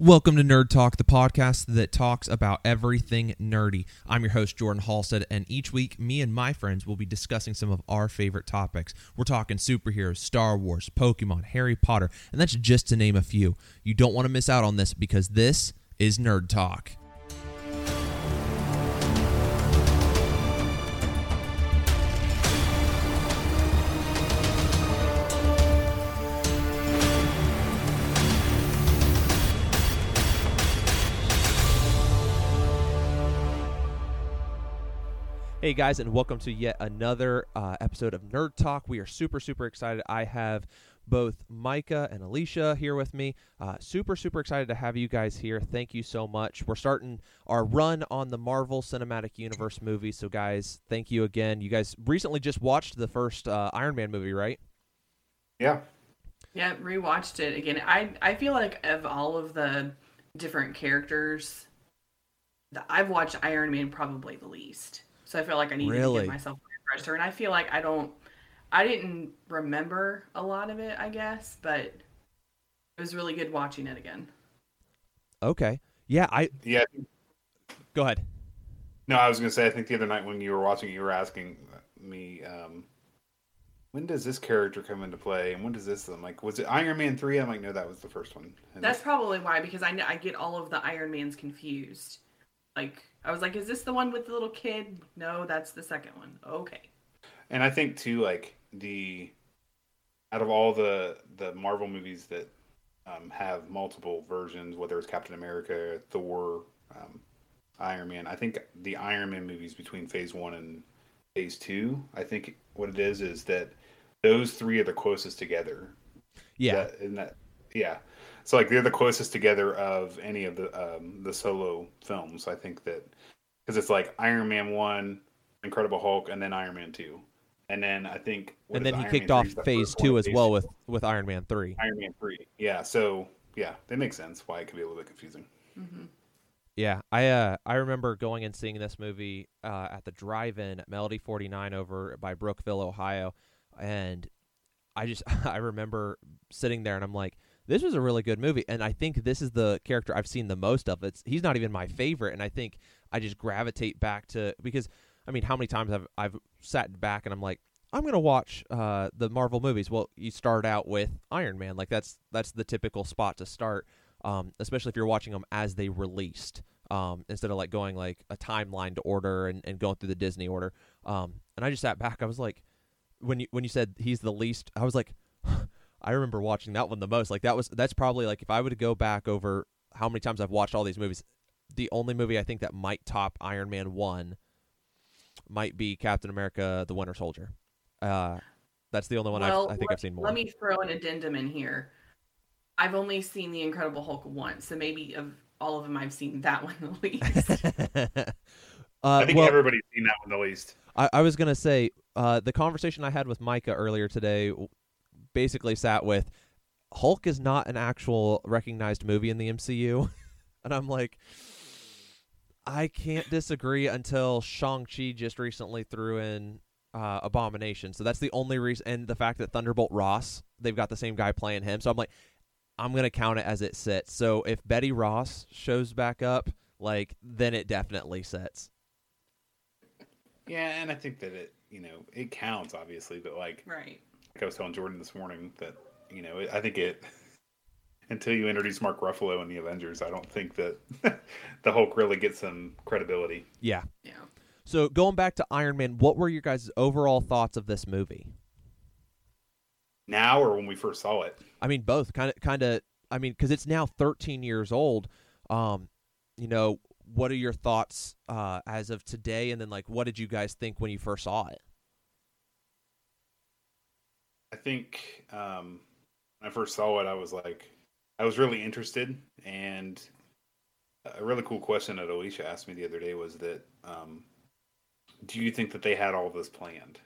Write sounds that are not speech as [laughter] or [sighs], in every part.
Welcome to Nerd Talk, the podcast that talks about everything nerdy. I'm your host, Jordan Halstead, and each week, me and my friends will be discussing some of our favorite topics. We're talking superheroes, Star Wars, Pokemon, Harry Potter, and that's just to name a few. You don't want to miss out on this because this is Nerd Talk. Hey guys, and welcome to yet another uh, episode of Nerd Talk. We are super, super excited. I have both Micah and Alicia here with me. Uh, super, super excited to have you guys here. Thank you so much. We're starting our run on the Marvel Cinematic Universe movie. So, guys, thank you again. You guys recently just watched the first uh, Iron Man movie, right? Yeah. Yeah, rewatched it again. I I feel like of all of the different characters, that I've watched Iron Man probably the least. So I feel like I need Really? to give myself a refresher. And I feel like I don't, I didn't remember a lot of it, I guess, but it was really good watching it again. Okay. Yeah, I Yeah. go ahead. No, I was going to say, I think the other night when you were watching, you were asking me, um, when does this character come into play? And when does this? I'm like, was it Iron Man 3? I'm like, no, that was the first one. And That's probably why, because I, kn- I get all of the Iron Mans confused. Like, I was like, is this the one with the little kid? No, that's the second one. Okay. And I think too, like the out of all the the Marvel movies that um, have multiple versions, whether it's Captain America, Thor, um, Iron Man, I think the Iron Man movies between Phase One and Phase Two, I think what it is is that those three are the closest together. Yeah. That, and that, yeah. So like they're the closest together of any of the um, the solo films. I think that because it's like Iron Man one, Incredible Hulk, and then Iron Man two, and then I think what and then he Iron kicked Man off 3 is the phase two as well with, with Iron Man 3. Iron Man three. Yeah. So yeah, that makes sense. Why it could be a little bit confusing. hmm Yeah, I uh I remember going and seeing this movie uh, at the drive-in at Melody 49 over by Brookville, Ohio, and I just [laughs] I remember sitting there and I'm like, this was a really good movie, and I think this is the character I've seen the most of. It's he's not even my favorite, and I think I just gravitate back to because I mean, how many times have I've sat back and I'm like, I'm gonna watch uh, the Marvel movies. Well, you start out with Iron Man, like that's that's the typical spot to start, um, especially if you're watching them as they released, um, instead of like going like a timeline to order and, and going through the Disney order. Um, and I just sat back. I was like, when you when you said he's the least, I was like, I remember watching that one the most. Like that was that's probably like if I would go back over how many times I've watched all these movies, the only movie I think that might top Iron Man one might be Captain America: The Winter Soldier. Uh, that's the only one well, I've, I think let, I've seen more. Let me throw an addendum in here. I've only seen the Incredible Hulk once, so maybe of all of them, I've seen that [laughs] one the least. [laughs] uh, I think well, everybody's seen that one the least. I, I was gonna say uh, the conversation I had with Micah earlier today w- basically sat with Hulk is not an actual recognized movie in the MCU, [laughs] and I'm like, I can't disagree until Shang Chi just recently threw in uh, Abomination, so that's the only reason, and the fact that Thunderbolt Ross they've got the same guy playing him, so I'm like, I'm gonna count it as it sits. So if Betty Ross shows back up, like then it definitely sits. Yeah, and I think that it, you know, it counts obviously, but like, right. Like I was telling Jordan this morning that you know, I think it [laughs] until you introduce Mark Ruffalo in the Avengers, I don't think that [laughs] the Hulk really gets some credibility. Yeah. Yeah. So going back to Iron Man, what were your guys' overall thoughts of this movie? Now or when we first saw it. I mean, both kind of, kind of. I mean, because it's now 13 years old. Um, you know, what are your thoughts uh, as of today? And then, like, what did you guys think when you first saw it? I think um, when I first saw it, I was like, I was really interested. And a really cool question that Alicia asked me the other day was that, um, do you think that they had all this planned?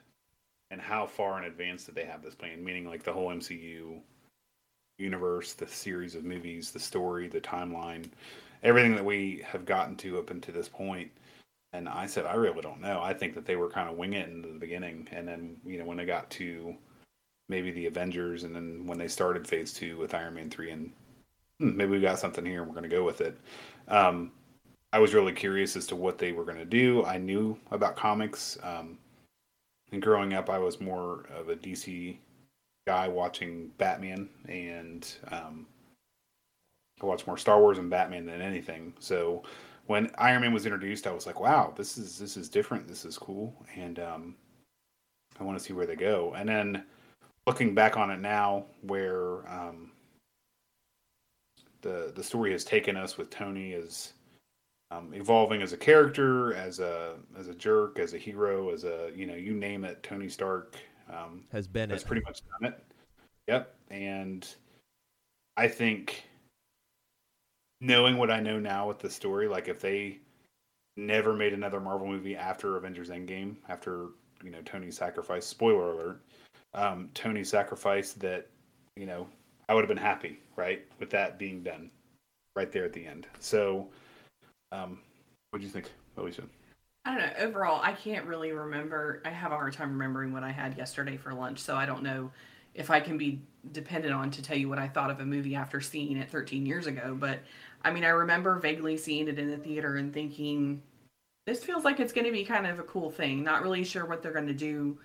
And how far in advance did they have this planned? Meaning, like the whole MCU universe, the series of movies, the story, the timeline, everything that we have gotten to up until this point. And I said, I really don't know. I think that they were kind of winging it in the beginning. And then, you know, when they got to maybe the Avengers, and then when they started Phase Two with Iron Man three and hmm, maybe we got something here and we're going to go with it. Um, I was really curious as to what they were going to do. I knew about comics. Um, and growing up, I was more of a DC guy watching Batman, and um, I watched more Star Wars and Batman than anything. So when Iron Man was introduced, I was like, "Wow, this is this is different. This is cool," and um, I want to see where they go. And then looking back on it now, where um, the the story has taken us with Tony is um, evolving as a character, as a as a jerk, as a hero, as a you know you name it. Tony Stark um, has been has it. pretty much done it. Yep, and I think knowing what I know now with the story, like if they never made another Marvel movie after Avengers Endgame, after you know Tony's sacrifice, spoiler alert, um, Tony's sacrifice, that you know I would have been happy, right, with that being done, right there at the end. So, um, what do you think, Alicia? I don't know. Overall, I can't really remember. I have a hard time remembering what I had yesterday for lunch, so I don't know if I can be dependent on to tell you what I thought of a movie after seeing it 13 years ago. But I mean, I remember vaguely seeing it in the theater and thinking, this feels like it's going to be kind of a cool thing. Not really sure what they're going to do,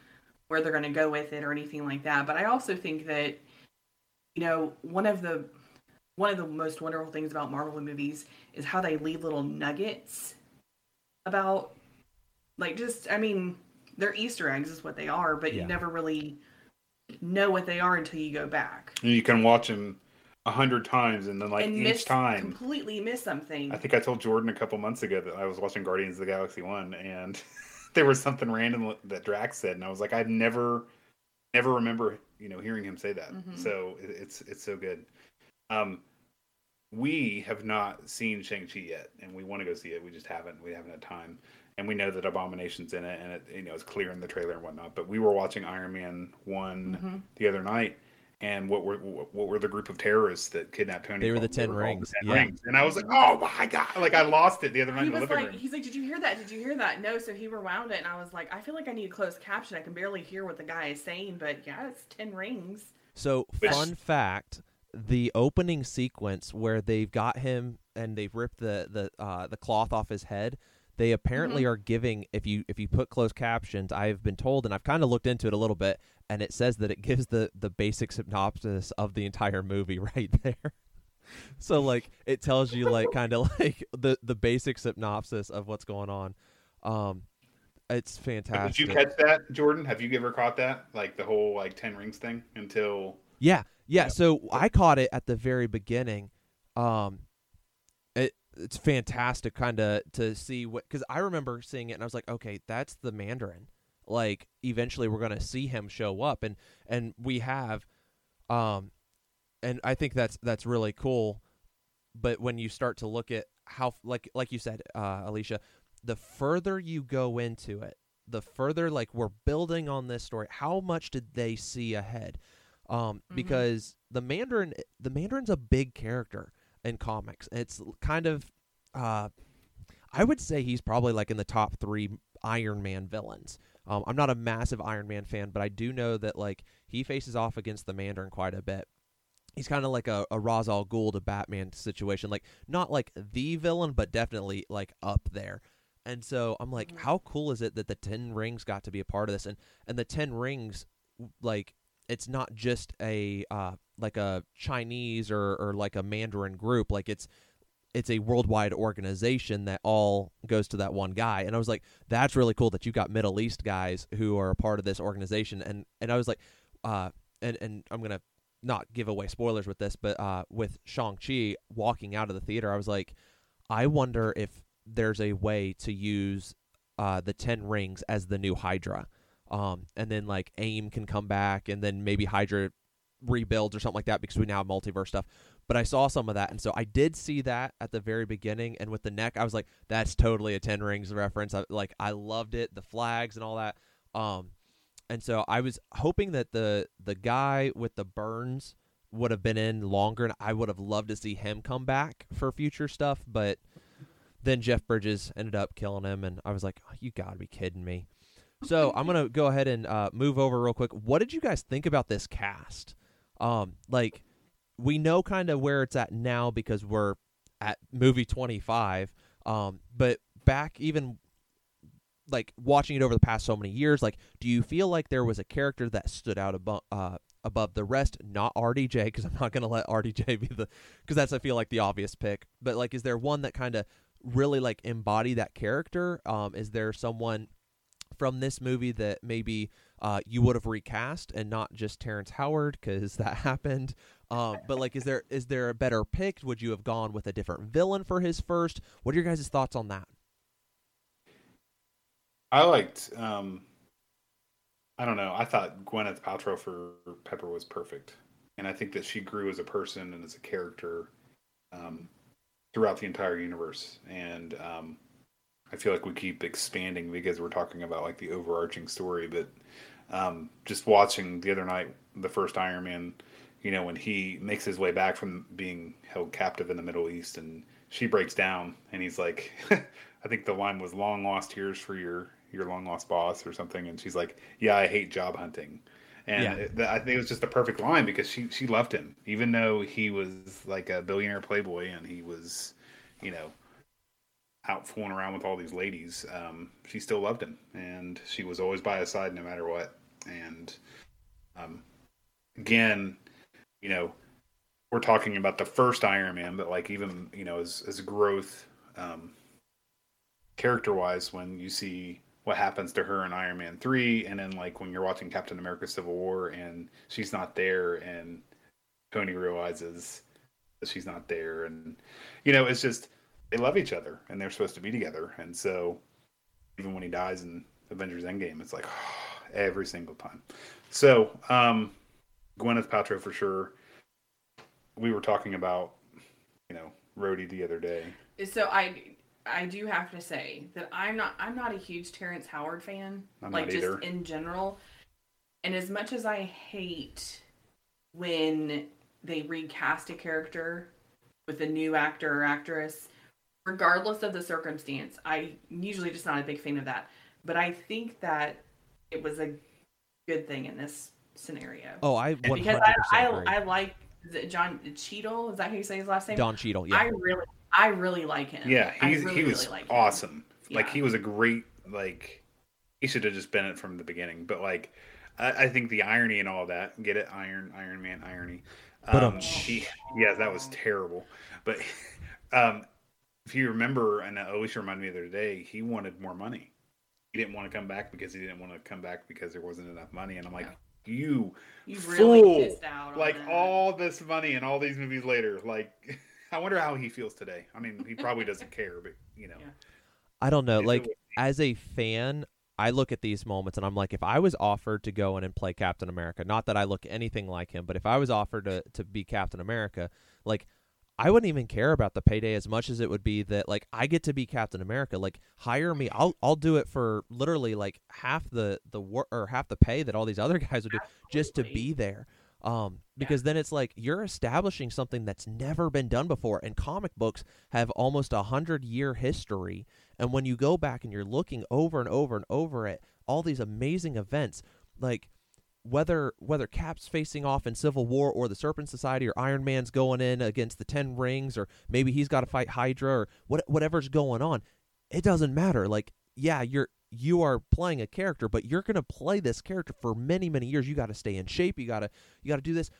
where they're going to go with it, or anything like that. But I also think that, you know, one of the one of the most wonderful things about Marvel movies is how they leave little nuggets about like just I mean, they're Easter eggs is what they are, but Yeah. you never really know what they are until you go back. And you can watch them a hundred times, and then like and each miss time, completely miss something. I think I told Jordan a couple months ago that I was watching Guardians of the Galaxy one, and [laughs] there was something random that Drax said, and I was like, I'd never, never remember, you know, hearing him say that. Mhm. So it, it's it's so good. Um, we have not seen Shang Chi yet, and we want to go see it. We just haven't. We haven't had time, and we know that Abomination's in it, and it you know it's clear in the trailer and whatnot. But we were watching Iron Man one Mhm. the other night. And what were what were the group of terrorists that kidnapped Tony? They were the 10 called rings, The 10 yeah. rings. And I was like, oh my god! Like I lost it the other night He in the was living like, room. he's like, did you hear that? Did you hear that? No. So he rewound it, and I was like, I feel like I need a closed caption. I can barely hear what the guy is saying, but yeah, it's ten rings. So, Which- fun fact: the opening sequence where they've got him and they've ripped the the uh, the cloth off his head. They apparently are giving if you if you put closed captions. I've been told, and I've kind of looked into it a little bit, and it says that it gives the the basic synopsis of the entire movie [laughs] right there. so like it tells you like kind of [laughs] like the the basic synopsis of what's going on. Um, it's fantastic. Did you catch that, Jordan? Have you ever caught that? Like the whole like ten rings thing until Yeah, yeah. Yeah. So I caught it at the very beginning. Um, it it's fantastic, kind of to see what because I remember seeing it and I was like, okay, that's the Mandarin. Like eventually we're gonna see him show up, and and we have, um, and I think that's that's really cool. But when you start to look at how, like like you said, uh, Alicia, the further you go into it, the further like we're building on this story. How much did they see ahead? Um, Mhm. because the Mandarin, the Mandarin's a big character in comics. It's kind of, uh, I would say he's probably like in the top three Iron Man villains. Um, I'm not a massive Iron Man fan, but I do know that like he faces off against the Mandarin quite a bit. He's kind of like a, a Ra's al Ghul to Batman situation, like not like the villain, but definitely like up there. And so I'm like, Mhm. how cool is it that the Ten Rings got to be a part of this? And and the Ten Rings, like, it's not just a uh like a Chinese or or like a Mandarin group. Like it's it's a worldwide organization that all goes to that one guy. And I was like, that's really cool that you got Middle East guys who are a part of this organization. And and I was like, uh, and and I'm gonna not give away spoilers with this, but uh, with Shang Chi walking out of the theater, I was like, I wonder if there's a way to use uh, the Ten Rings as the new Hydra, um, and then like AIM can come back, and then maybe Hydra rebuilds or something like that because we now have multiverse stuff. But I saw some of that, and so I did see that at the very beginning, and with the neck, I was like, that's totally a Ten Rings reference. I, like I loved it, the flags and all that. Um, and so I was hoping that the the guy with the burns would have been in longer, and I would have loved to see him come back for future stuff. But then Jeff Bridges ended up killing him, and I was like, oh, "You got to be kidding me!" So I'm gonna go ahead and uh, move over real quick. What did you guys think about this cast? Um, like we know kind of where it's at now because we're at movie 25 um but back even like watching it over the past so many years like do you feel like there was a character that stood out above uh above the rest not rdj because i'm not going to let rdj [laughs] be the because that's i feel like the obvious pick but like is there one that kind of really like embody that character um is there someone from this movie that maybe uh, you would have recast and not just Terrence Howard because that [laughs] happened. Um, but like, is there is there a better pick? Would you have gone with a different villain for his first? What are your guys' thoughts on that? I liked. Um, I don't know. I thought Gwyneth Paltrow for Pepper was perfect, and I think that she grew as a person and as a character um, throughout the entire universe. And um, I feel like we keep expanding because we're talking about like the overarching story, but um, just watching the other night the first Iron Man, you know, when he makes his way back from being held captive in the Middle East, and she breaks down, and he's like, [laughs] I think the line was "long lost tears for your your long lost boss" or something, and she's like, "Yeah, I hate job hunting." And Yeah. it, I think it was just a perfect line because she she loved him, even though he was like a billionaire playboy and he was, you know, out fooling around with all these ladies. Um, she still loved him, and she was always by his side no matter what. And um, again, you know, we're talking about the first Iron Man, but like even you know, as as growth, um, character wise, when you see what happens to her in Iron Man three, and then like when you're watching Captain America: Civil War, and she's not there, and Tony realizes that she's not there, and you know, it's just they love each other, and they're supposed to be together, and so even when he dies in Avengers Endgame, it's like [sighs] every single time. So, um, Gwyneth Paltrow for sure. We were talking about, you know, Rhodey the other day. So I I do have to say that I'm not I'm not a huge Terrence Howard fan. I'm like just in general. And as much as I hate when they recast a character with a new actor or actress, regardless of the circumstance, I usually just not a big fan of that. But I think that it was a good thing in this scenario. Oh, I one because hundred I, I. I like John Cheadle. Is that how you say his last name? Don Cheadle, yeah. I really, I really like him. Yeah, he's, really, he was really like him. awesome. Like he was a great like. He should have just been it from the beginning. But like, I, I think the irony and all that. Get it? Iron Iron Man irony. But, Um, he, yeah, that was terrible. But [laughs] um, if you remember, and Alicia reminded me the other day, he wanted more money. He didn't want to come back because he didn't want to come back because there wasn't enough money. And I'm like, you You really fool! missed out. like that. all this money and all these movies later. Like, [laughs] I wonder how he feels today. I mean, he probably doesn't [laughs] care, but you know, Yeah. I don't know. if Like was- as a fan, I look at these moments and I'm like, if I was offered to go in and play Captain America, not that I look anything like him, but if I was offered to to be Captain America, like I wouldn't even care about the payday as much as it would be that like I get to be Captain America. Like hire me, I'll I'll do it for literally like half the the wor- or half the pay that all these other [laughs] guys would do just to be there. Um, because then it's like you're establishing something that's never been done before, and comic books have almost a hundred year history. And when you go back and you're looking over and over and over at all these amazing events, like whether whether Cap's facing off in Civil War or the Serpent Society or Iron Man's going in against the Ten Rings or maybe he's got to fight Hydra or what whatever's going on, it doesn't matter. Like yeah, you're you are playing a character, but you're gonna play this character for many many years. You got to stay in shape. You gotta you gotta do this.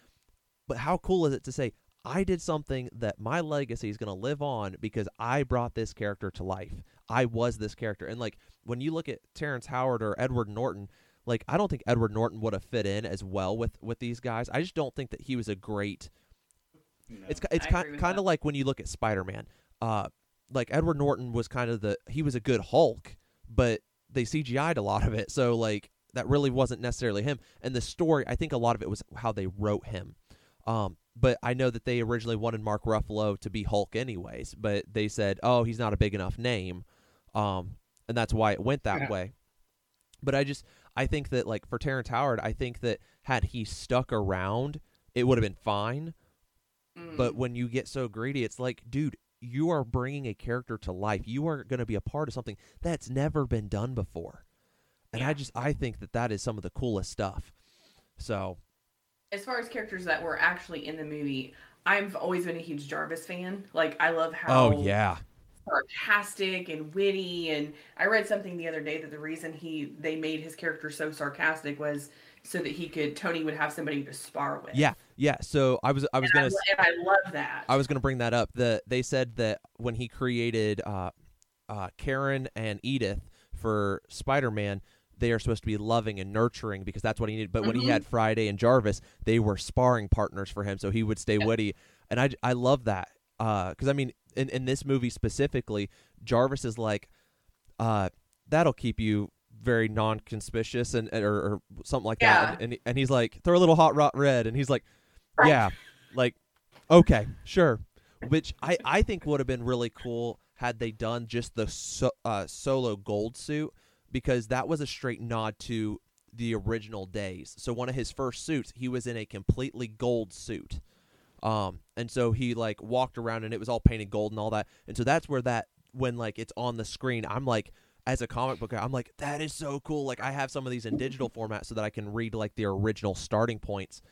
But how cool is it to say I did something that my legacy is gonna live on because I brought this character to life. I was this character, and like when you look at Terrence Howard or Edward Norton, like I don't think Edward Norton would have fit in as well with with these guys. I just don't think that he was a great. you know. It's it's kind kind of like when you look at Spider Man. Uh, like Edward Norton was kind of the he was a good Hulk, but they CGI'd a lot of it, so like that really wasn't necessarily him. And the story, I think a lot of it was how they wrote him. Um, but I know that they originally wanted Mark Ruffalo to be Hulk anyways, but they said, "Oh, he's not a big enough name," um, and that's why it went that Yeah. way. But I just I think that like for Terrence Howard, I think that had he stuck around, it would have been fine. Mm. But when you get so greedy, it's like, dude, you are bringing a character to life. You are going to be a part of something that's never been done before. And I just I think that that is some of the coolest stuff. So as far as characters that were actually in the movie, I've always been a huge Jarvis fan. Like I love how Oh yeah. Sarcastic and witty and I read something the other day that the reason he they made his character so sarcastic was so that he could Tony would have somebody to spar with. Yeah, yeah. So I was I was and gonna s- and I love that. I was gonna bring that up. The they said that when he created uh, uh, Karen and Edith for Spider Man, they are supposed to be loving and nurturing because that's what he needed. But when he Mhm. had Friday and Jarvis, they were sparring partners for him, so he would stay witty. And I I love that because I mean in in this movie specifically, Jarvis is like, uh, that'll keep you very non-conspicuous and or, or something like that. And, and and he's like, throw a little hot rot red, and he's like, yeah, like okay, sure. Which I I think would have been really cool had they done just the so, uh, solo gold suit because that was a straight nod to the original days. So one of his first suits, he was in a completely gold suit. Um, and so he like walked around and it was all painted gold and all that. And so that's where that when like it's on the screen, I'm like as a comic book guy, I'm like that is so cool. Like I have some of these in digital format so that I can read like the original starting points.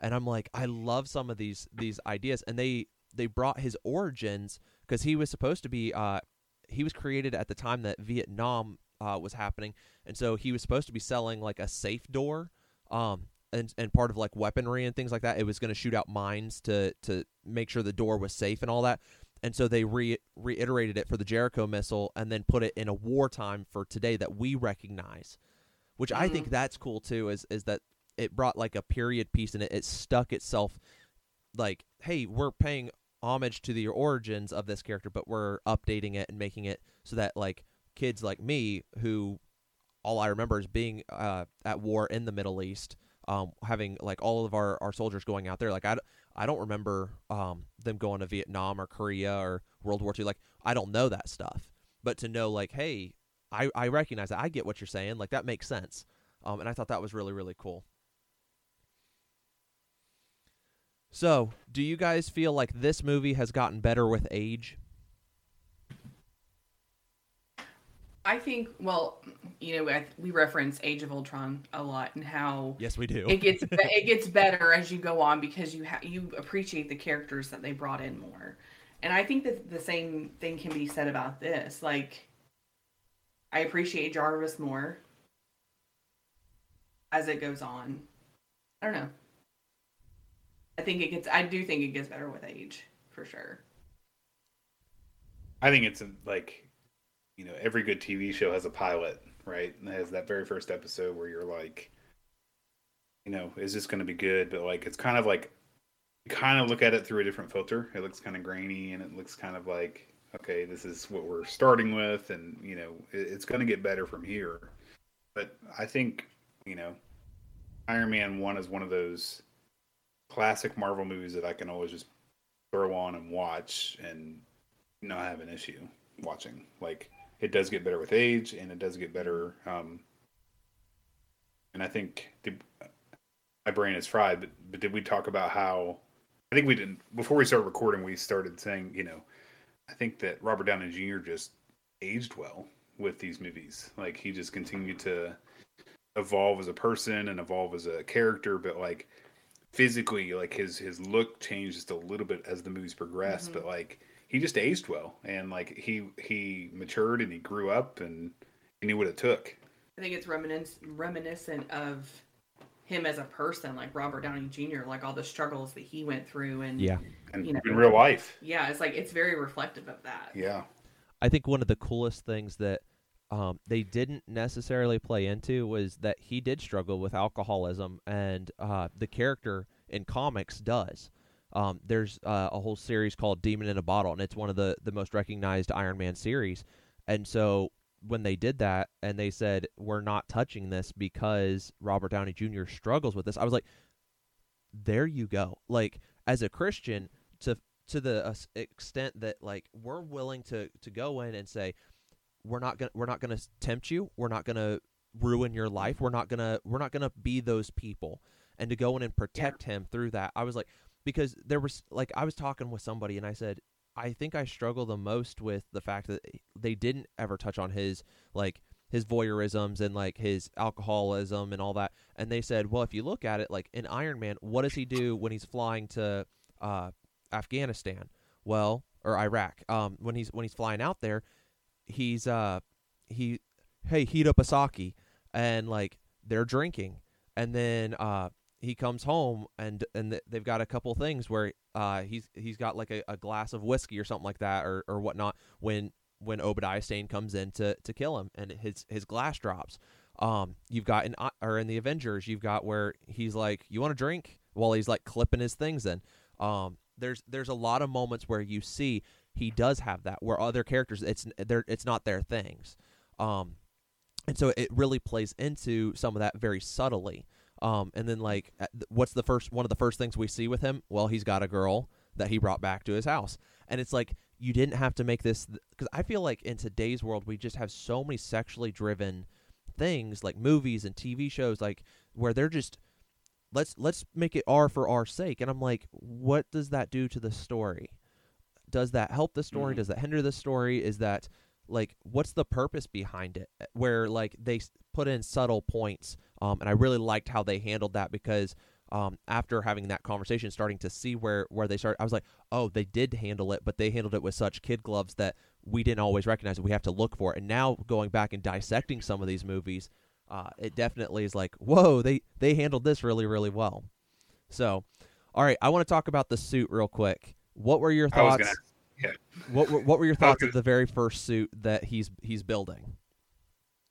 And I'm like I love some of these these ideas and they they brought his origins because he was supposed to be uh he was created at the time that Vietnam uh, was happening, and so he was supposed to be selling like a safe door, um, and and part of like weaponry and things like that. It was going to shoot out mines to to make sure the door was safe and all that. And so they re- reiterated it for the Jericho missile, and then put it in a wartime for today that we recognize, which I think that's cool too. Is is that it brought like a period piece and it, it stuck itself like, hey, we're paying homage to the origins of this character, but we're updating it and making it so that like kids like me who all I remember is being uh, at war in the Middle East, um, having like all of our, our soldiers going out there. Like I, I don't remember um, them going to Vietnam or Korea or World War II. Like I don't know that stuff, but to know like, hey, I, I recognize that. I get what you're saying. Like that makes sense. Um, and I thought that was really really cool. So, do you guys feel like this movie has gotten better with age? I think well, you know, we reference Age of Ultron a lot and how Yes, we do. it gets [laughs] it gets better as you go on because you ha- you appreciate the characters that they brought in more. And I think that the same thing can be said about this. Like I appreciate Jarvis more as it goes on. I don't know. I think it gets I do think it gets better with age, for sure. I think it's like, you know, every good TV show has a pilot, right? And has that very first episode where you're like, you know, is this going to be good? But like, it's kind of like, you kind of look at it through a different filter. It looks kind of grainy and it looks kind of like, okay, this is what we're starting with, and you know, it, it's going to get better from here. But I think, you know, Iron Man One is one of those classic Marvel movies that I can always just throw on and watch and not have an issue watching. Like it does get better with age, and it does get better. Um, and I think did, my brain is fried. But, but did we talk about how? I think we didn't before we started recording. We started saying, you know, I think that Robert Downey Jr. just aged well with these movies. Like he just continued to evolve as a person and evolve as a character, but like physically, like his his look changed just a little bit as the movies progressed. Mhm. But like he just aged well, and like he he matured and he grew up and he knew what it took. I think it's reminiscent reminiscent of him as a person, like Robert Downey Jr., like all the struggles that he went through, and Yeah. And You know. in real life, yeah, it's like it's very reflective of that. yeah, I think one of the coolest things that um, they didn't necessarily play into was that he did struggle with alcoholism, and uh, the character in comics does. Um, there's uh, a whole series called Demon in a Bottle, and it's one of the, the most recognized Iron Man series. And so when they did that and they said, we're not touching this because Robert Downey Jr. struggles with this, I was like, there you go. Like, as a Christian, to to the uh, extent that like we're willing to to go in and say we're not gonna we're not gonna tempt you we're not gonna ruin your life we're not gonna we're not gonna be those people and to go in and protect him through that i was like because there was like i was talking with somebody and i said i think i struggle the most with the fact that they didn't ever touch on his like his voyeurisms and like his alcoholism and all that and they said well if you look at it like in iron man what does he do when he's flying to uh Afghanistan. Well, or Iraq. Um, when he's when he's flying out there, he's uh he hey heat up a sake and like they're drinking and then uh he comes home and and they've got a couple things where uh he's he's got like a, a glass of whiskey or something like that or or whatnot when when Obadiah Stane comes in to to kill him and his his glass drops. Um, you've got in uh, or in the Avengers, you've got where he's like, "You want a drink?" while he's like clipping his things in. Um, there's there's a lot of moments where you see he does have that where other characters it's they're it's not their things. Um, and so it really plays into some of that very subtly. Um, and then like, what's the first one of the first things we see with him? Well, he's got a girl that he brought back to his house, and it's like you didn't have to make this because I feel like in today's world we just have so many sexually driven things like movies and TV shows like where they're just let's let's make it R for our sake and I'm like what does that do to the story? Does that help the story? Mm-hmm. Does that hinder the story? Is that like what's the purpose behind it where like they put in subtle points um, and I really liked how they handled that because um, after having that conversation, starting to see where where they start, I was like, oh, they did handle it, but they handled it with such kid gloves that we didn't always recognize it. We have to look for it. And now going back and dissecting some of these movies, uh, it definitely is like, whoa, they they handled this really really well. So, all right, I want to talk about the suit real quick. What were your thoughts? Gonna, [laughs] yeah. What were, what were your thoughts of the very first suit that he's he's building?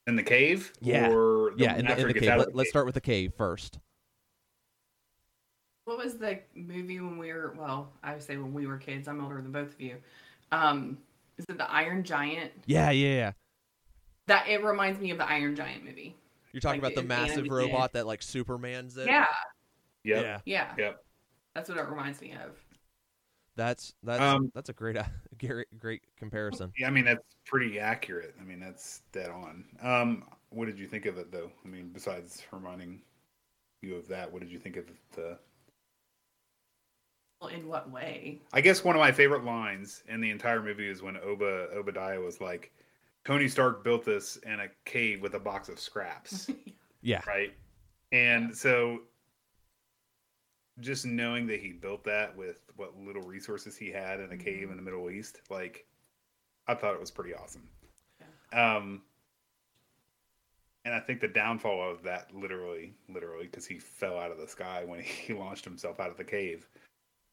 In the cave? Yeah. yeah, in the, in the cave. Let, us start with the cave first. What was the movie when we were? Well, I would say when we were kids. I'm older than both of you. Um, is it the Iron Giant? Yeah, yeah, yeah. That it reminds me of the Iron Giant movie. You're talking like about the, the massive robot that like Superman's in. Yeah. Yep. Yeah. Yeah. Yep. That's what it reminds me of. That's that's um, that's a great [laughs] great great comparison. Yeah, I mean that's pretty accurate. I mean that's dead on. Um, what did you think of it though? I mean, besides reminding you of that, what did you think of the in what way? I guess one of my favorite lines in the entire movie is when Oba Obadiah was like, "Tony Stark built this in a cave with a box of scraps." [laughs] yeah. Right. And so, just knowing that he built that with what little resources he had in a cave mm-hmm. in the Middle East, like, I thought it was pretty awesome. Yeah. Um, and I think the downfall of that literally, literally, because he fell out of the sky when [laughs] he launched himself out of the cave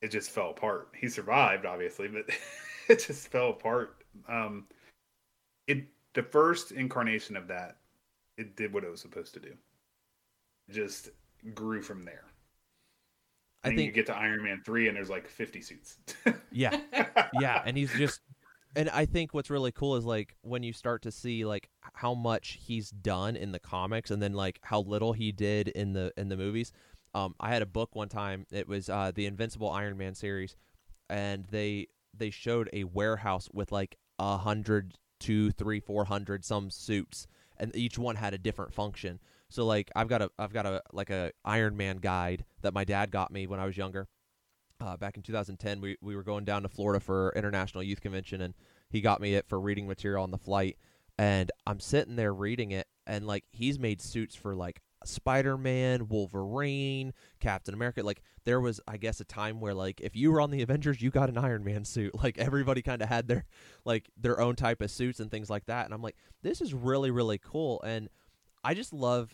it just fell apart. He survived, obviously, but [laughs] it just fell apart. Um, it the first incarnation of that, it did what it was supposed to do. It just grew from there. I think you get to Iron Man three, and there's like 50 suits. [laughs] yeah, yeah, and he's just. And I think what's really cool is like when you start to see like how much he's done in the comics, and then like how little he did in the in the movies um, I had a book one time. It was uh, the Invincible Iron Man series, and they they showed a warehouse with like a hundred, two, three, four hundred some suits, and each one had a different function. So like I've got a I've got a like a Iron Man guide that my dad got me when I was younger. Uh, back in 2010, we we were going down to Florida for International Youth Convention, and he got me it for reading material on the flight. And I'm sitting there reading it, and like he's made suits for like Spider Man, Wolverine, Captain America. Like there was, I guess, a time where like if you were on the Avengers, you got an Iron Man suit. [laughs] Like everybody kind of had their like their own type of suits and things like that. And I'm like, this is really really cool. And I just love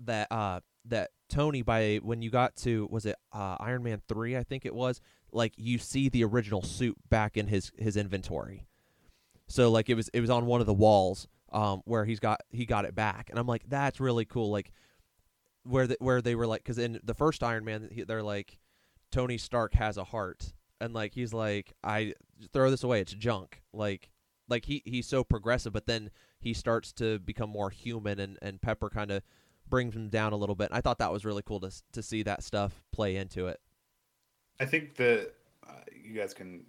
that uh that Tony by when you got to was it uh, Iron Man three I think it was like you see the original suit back in his his inventory. So like it was it was on one of the walls um, where he's got he got it back, and I'm like, that's really cool. Like where the, where they were like, because in the first Iron Man, they're like, Tony Stark has a heart, and like he's like, I throw this away, it's junk. Like like he he's so progressive, but then he starts to become more human, and and Pepper kind of brings him down a little bit. I thought that was really cool to to see that stuff play into it. I think that uh, you guys can.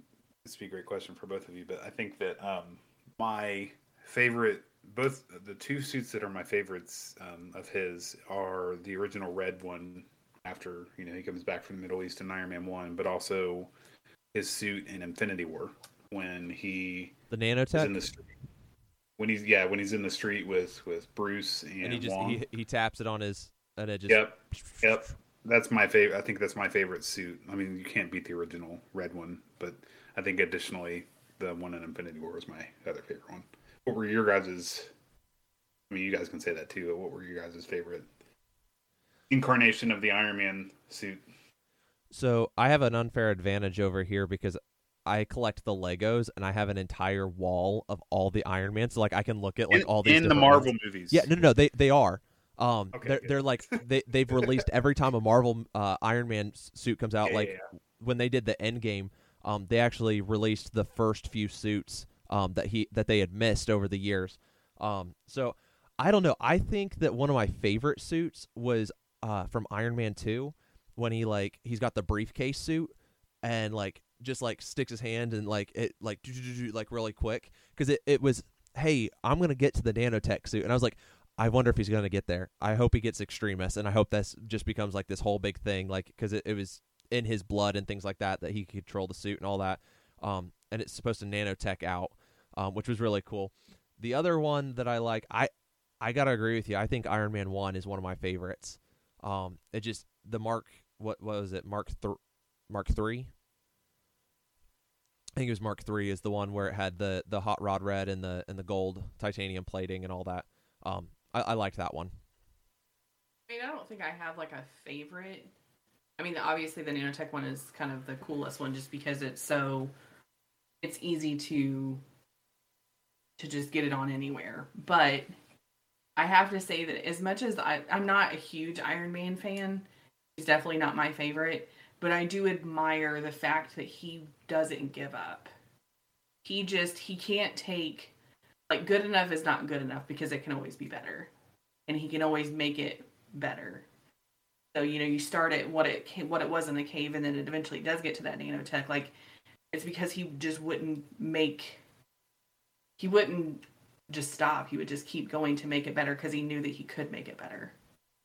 This would be a great question for both of you, but I think that um, my favorite both the two suits that are my favorites um, of his are the original red one after you know he comes back from the Middle East in Iron Man one, but also his suit in Infinity War when he the nanotech in the street. When he's yeah when he's in the street with with Bruce and, and he just Wong. he, he taps it on his and it just yep yep [laughs] that's my favorite. I think that's my favorite suit. I mean, you can't beat the original red one, but I think additionally, the one in Infinity War is my other favorite one. What were your guys's? I mean, you guys can say that too. But what were your guys's favorite incarnation of the Iron Man suit? So I have an unfair advantage over here because I collect the Legos and I have an entire wall of all the Iron Man. So like I can look at like in, all these in the Marvel ones. movies. Yeah, no, no, no, they they are. Um, Okay, they're good. they're like [laughs] they they've released every time a Marvel uh, Iron Man suit comes out. Yeah, like yeah, when they did the Endgame, um, they actually released the first few suits um that he that they had missed over the years. Um, so I don't know. I think that one of my favorite suits was uh from Iron Man two when he like he's got the briefcase suit and like just like sticks his hand and like it like like really quick because it, it was hey i'm gonna get to the nanotech suit. And i was like i wonder if he's gonna get there. I hope he gets extremis and i hope that's just becomes like this whole big thing like because it, it was in his blood and things like that that he could control the suit and all that um and it's supposed to nanotech out um which was really cool. The other one that i like i i gotta agree with you i think iron man 1 is one of my favorites. Um it just the mark what, what was it mark th- mark 3 I think it was Mark Three is the one where it had the the hot rod red and the and the gold titanium plating and all that. Um, I, I liked that one. I mean, I don't think I have like a favorite. I mean, obviously the nanotech one is kind of the coolest one, just because it's so it's easy to to just get it on anywhere. But I have to say that as much as I, I'm not a huge Iron Man fan, he's definitely not my favorite. But I do admire the fact that he doesn't give up. He just he can't take like good enough is not good enough because it can always be better, and he can always make it better. So you know, you start at what it what it was in the cave, and then it eventually does get to that nanotech. Like it's because he just wouldn't make. He wouldn't just stop. He would just keep going to make it better because he knew that he could make it better.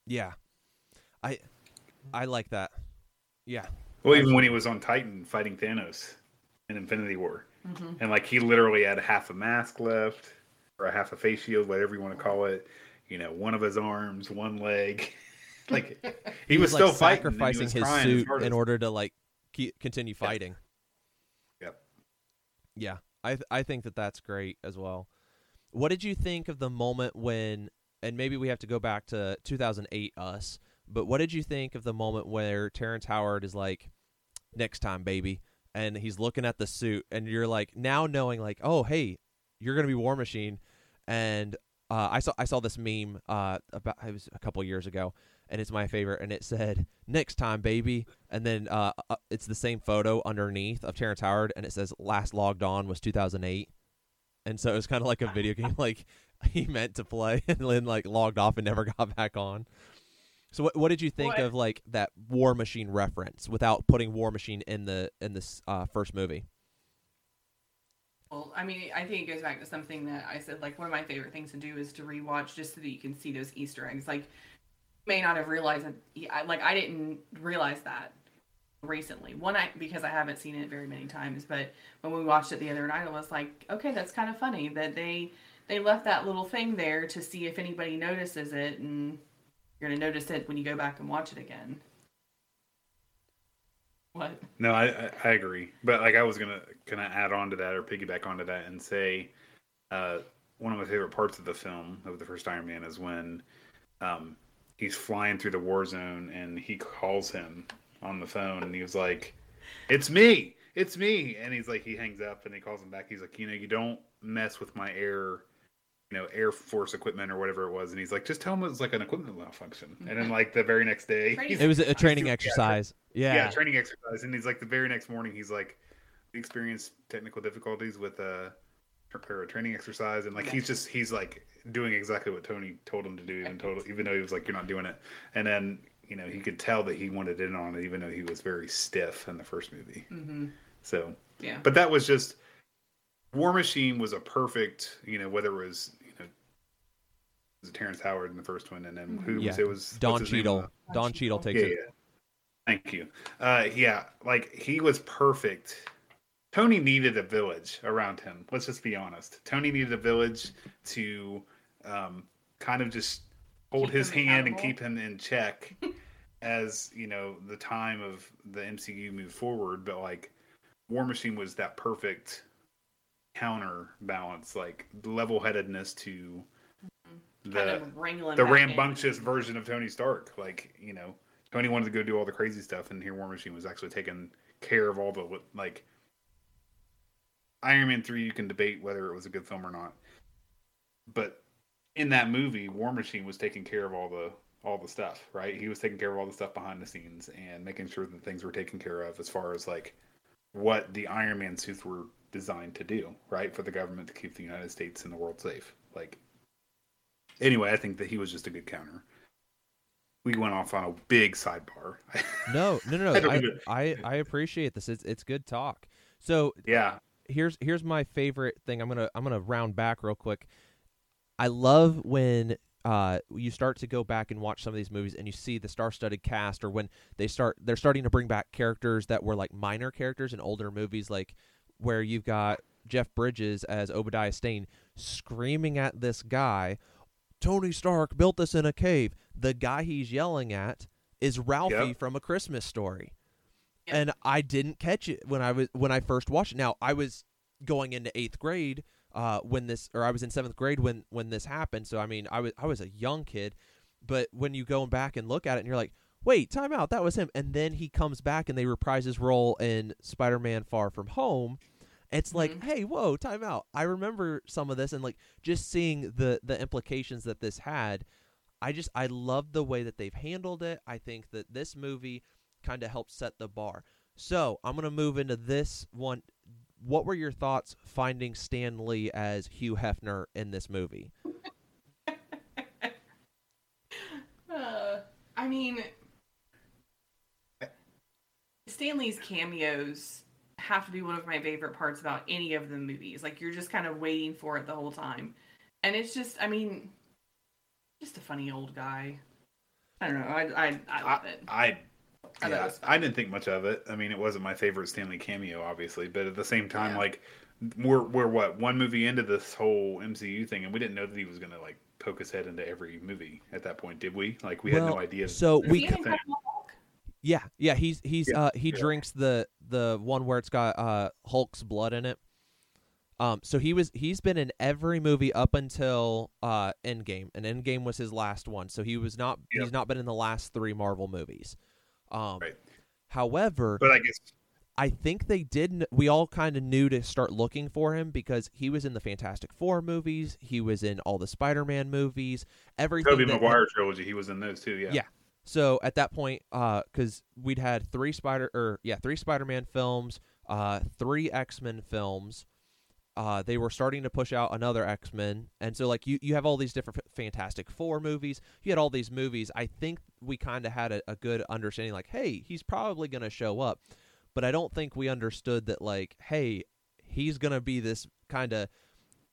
Yeah, I I like that. Yeah, Well, even when he was on Titan fighting Thanos in Infinity War, Mm-hmm. and like he literally had half a mask left or a half a face shield, whatever you want to call it. You know, one of his arms, one leg. [laughs] like [laughs] he, was, like still fighting, sacrificing was his suit in order to like keep, continue fighting. Yep. Yeah, I th- I think that that's great as well. What did you think of the moment when? And maybe we have to go back to 2008 us. But what did you think of the moment where Terrence Howard is like, "Next time, baby," and he's looking at the suit, and you're like, now knowing like, oh hey, you're gonna be War Machine, and uh, I saw I saw this meme uh, about it was a couple years ago, and it's my favorite, and it said "Next time, baby," and then uh, uh, it's the same photo underneath of Terrence Howard, and it says "Last logged on was 2008," and so it was kind of like a video game, [laughs] like [laughs] he meant to play, and then like logged off and never got back on. So what what did you think of like that War Machine reference without putting War Machine in the in this uh, first movie? Well, I mean, I think it goes back to something that I said. Like one of my favorite things to do is to rewatch just so that you can see those Easter eggs. Like, you may not have realized that. I- Like I didn't realize that recently. One, I because I haven't seen it very many times. But when we watched it the other night, I was like, okay, that's kind of funny that they they left that little thing there to see if anybody notices it, and you're gonna notice it when you go back and watch it again. What? No, I, I agree, but like I was gonna kind of add on to that or piggyback onto that and say, uh, one of my favorite parts of the film of the first Iron Man is when, um, he's flying through the war zone and he calls him on the phone and he was like, "It's me, it's me," and he's like he hangs up and he calls him back. He's like, you know, you don't mess with my air. You know, Air Force equipment or whatever it was, and he's like, "Just tell him it was like an equipment malfunction." And then, like the very next day, Crazy. It was a training Yeah, exercise. yeah, Yeah, training exercise. And he's like the very next morning, he's like, we experienced technical difficulties with a, a training exercise, and like he's just he's like doing exactly what Tony told him to do, even told even though he was like, you're not doing it. And then you know he could tell that he wanted in on it, even though he was very stiff in the first movie. Mm-hmm. So, Yeah. but that was just War Machine was a perfect, you know, whether it was you know. it was Terrence Howard in the first one, and then who Yeah, was it? Was Don what's his name Cheadle. Don Don Cheadle Cheadle. takes yeah, it. yeah. Thank you. Uh, yeah, like he was perfect. Tony needed a village around him. Let's just be honest. Tony needed a village to um, kind of just hold Keep his him hand and keep him in check. [laughs] as you know the time of the MCU moved forward, but like War Machine was that perfect counterbalance, like level headedness to mm-hmm. kind the of the back in. rambunctious version of Tony Stark. Like you know, Tony wanted to go do all the crazy stuff, and here War Machine was actually taking care of all the like. Iron Man three, you can debate whether it was a good film or not, but in that movie, War Machine was taking care of all the all the stuff, right? He was taking care of all the stuff behind the scenes and making sure that things were taken care of as far as like what the Iron Man suits were designed to do, right? For the government to keep the United States and the world safe. Like anyway, I think that he was just a good counter. We went off on a big sidebar. [laughs] No, no, no. I no. don't I, I, I appreciate this. It's it's good talk. So yeah, here's here's my favorite thing. I'm gonna I'm gonna round back real quick. I love when uh, you start to go back and watch some of these movies and you see the star-studded cast, or when they start they're starting to bring back characters that were like minor characters in older movies, like where you've got Jeff Bridges as Obadiah Stane screaming at this guy. Tony Stark built this in a cave. The guy he's yelling at is Ralphie Yep. from A Christmas Story Yep. and I didn't catch it when I was when I first watched it. Now I was going into eighth grade uh, when this, or I was in seventh grade when when this happened. So I mean, I was I was a young kid, but when you go back and look at it, and you're like, wait, time out, that was him. And then he comes back and they reprise his role in Spider-Man: Far From Home. It's like, Mhm. hey, whoa, time out. I remember some of this, and like just seeing the the implications that this had. I just I love the way that they've handled it. I think that this movie kind of helped set the bar. So I'm gonna move into this one. What were your thoughts finding Stan Lee as Hugh Hefner in this movie? [laughs] Uh, I mean, Stan Lee's cameos have to be one of my favorite parts about any of the movies. Like you're just kind of waiting for it the whole time, and it's just, I mean, just a funny old guy. I don't know. I I, I love it. I I thought it yeah. I didn't think much of it. I mean, it wasn't my favorite Stanley cameo, obviously, but at the same time, Yeah. like we're we're what one movie into this whole MCU thing, and we didn't know that he was gonna like poke his head into every movie at that point, did we? Like we had no idea. so that we- Yeah, yeah, he's he's Yeah, uh he yeah. drinks the the one where it's got uh Hulk's blood in it. Um so he was he's been in every movie up until uh Endgame and Endgame was his last one. So he was not Yep. he's not been in the last 3 Marvel movies. Um Right. however, But I guess I think they did. We all kind of knew to start looking for him because he was in the Fantastic Four movies. He was in all the Spider-Man movies. Everything. Tobey that- Maguire trilogy, he was in those too. Yeah. Yeah. So at that point, because we'd had three Spider or yeah, three Spider-Man films, uh, three X-Men films. Uh, they were starting to push out another X-Men, and so like you, you have all these different Fantastic Four movies. You had all these movies. I think we kind of had a, a good understanding, like, hey, he's probably going to show up, but I don't think we understood that, like, hey, he's going to be this kind of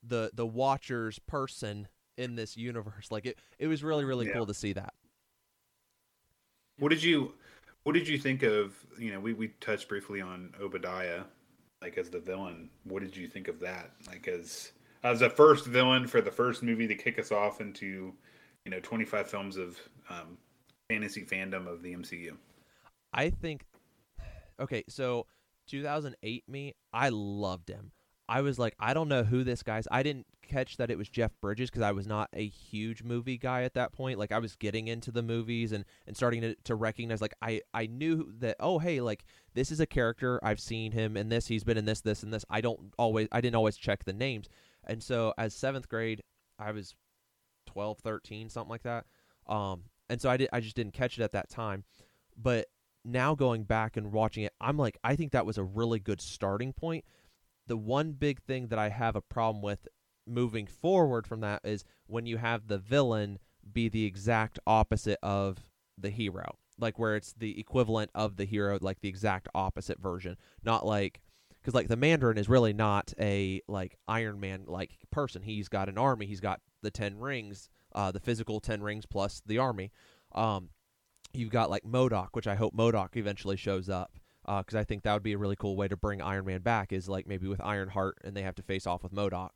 the the Watcher's person in this universe. Like it, it was really really Yeah. cool to see that. What did you What did you think of? You know, we we touched briefly on Obadiah, like as the villain. What did you think of that? Like as as the first villain for the first movie to kick us off into, you know, twenty five films of um, fantasy fandom of the MCU. I think okay, so 2008 me, I loved him. I was like, I don't know who this guy's. I didn't catch that it was Jeff Bridges because I was not a huge movie guy at that point. Like I was getting into the movies and and starting to, to recognize like I I knew that oh hey like this is a character I've seen him in this. He's been in this this and this. I don't always I didn't always check the names. And so as 7th grade, I was 12, 13, something like that. Um and so I did I just didn't catch it at that time. But now going back and watching it, I'm like, I think that was a really good starting point. The one big thing that I have a problem with moving forward from that is when you have the villain be the exact opposite of the hero, like where it's the equivalent of the hero, like the exact opposite version, not like because like the Mandarin is really not a like Iron Man like person. He's got an army. He's got the ten rings, uh, the physical ten rings plus the army. Um, you've got like MODOK, which I hope MODOK eventually shows up because I think that would be a really cool way to bring Iron Man back. Is like maybe with Ironheart and they have to face off with MODOK,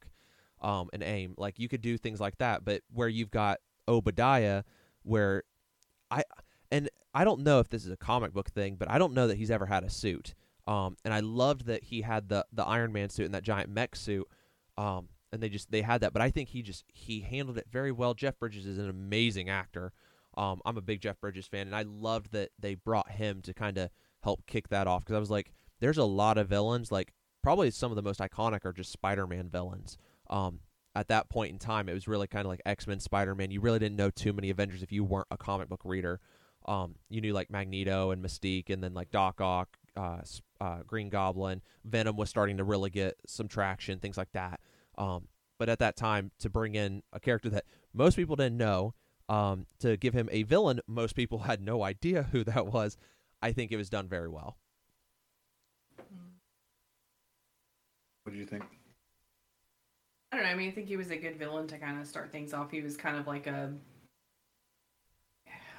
um, and AIM. Like you could do things like that, but where you've got Obadiah, where I and I don't know if this is a comic book thing, but I don't know that he's ever had a suit. Um, and I loved that he had the the Iron Man suit and that giant mech suit. Um, and they just they had that, but I think he just he handled it very well. Jeff Bridges is an amazing actor. Um, I'm a big Jeff Bridges fan, and I loved that they brought him to kind of help kick that off because I was like, there's a lot of villains. Like probably some of the most iconic are just Spider-Man villains. Um, at that point in time, it was really kind of like X Men, Spider Man. You really didn't know too many Avengers if you weren't a comic book reader. Um, you knew like Magneto and Mystique, and then like Doc Ock, uh, uh, Green Goblin, Venom was starting to really get some traction, things like that. Um, but at that time, to bring in a character that most people didn't know, um, to give him a villain most people [laughs] had no idea who that was, I think it was done very well. What do you think? I don't know. I mean, I think he was a good villain to kind of start things off. He was kind of like a,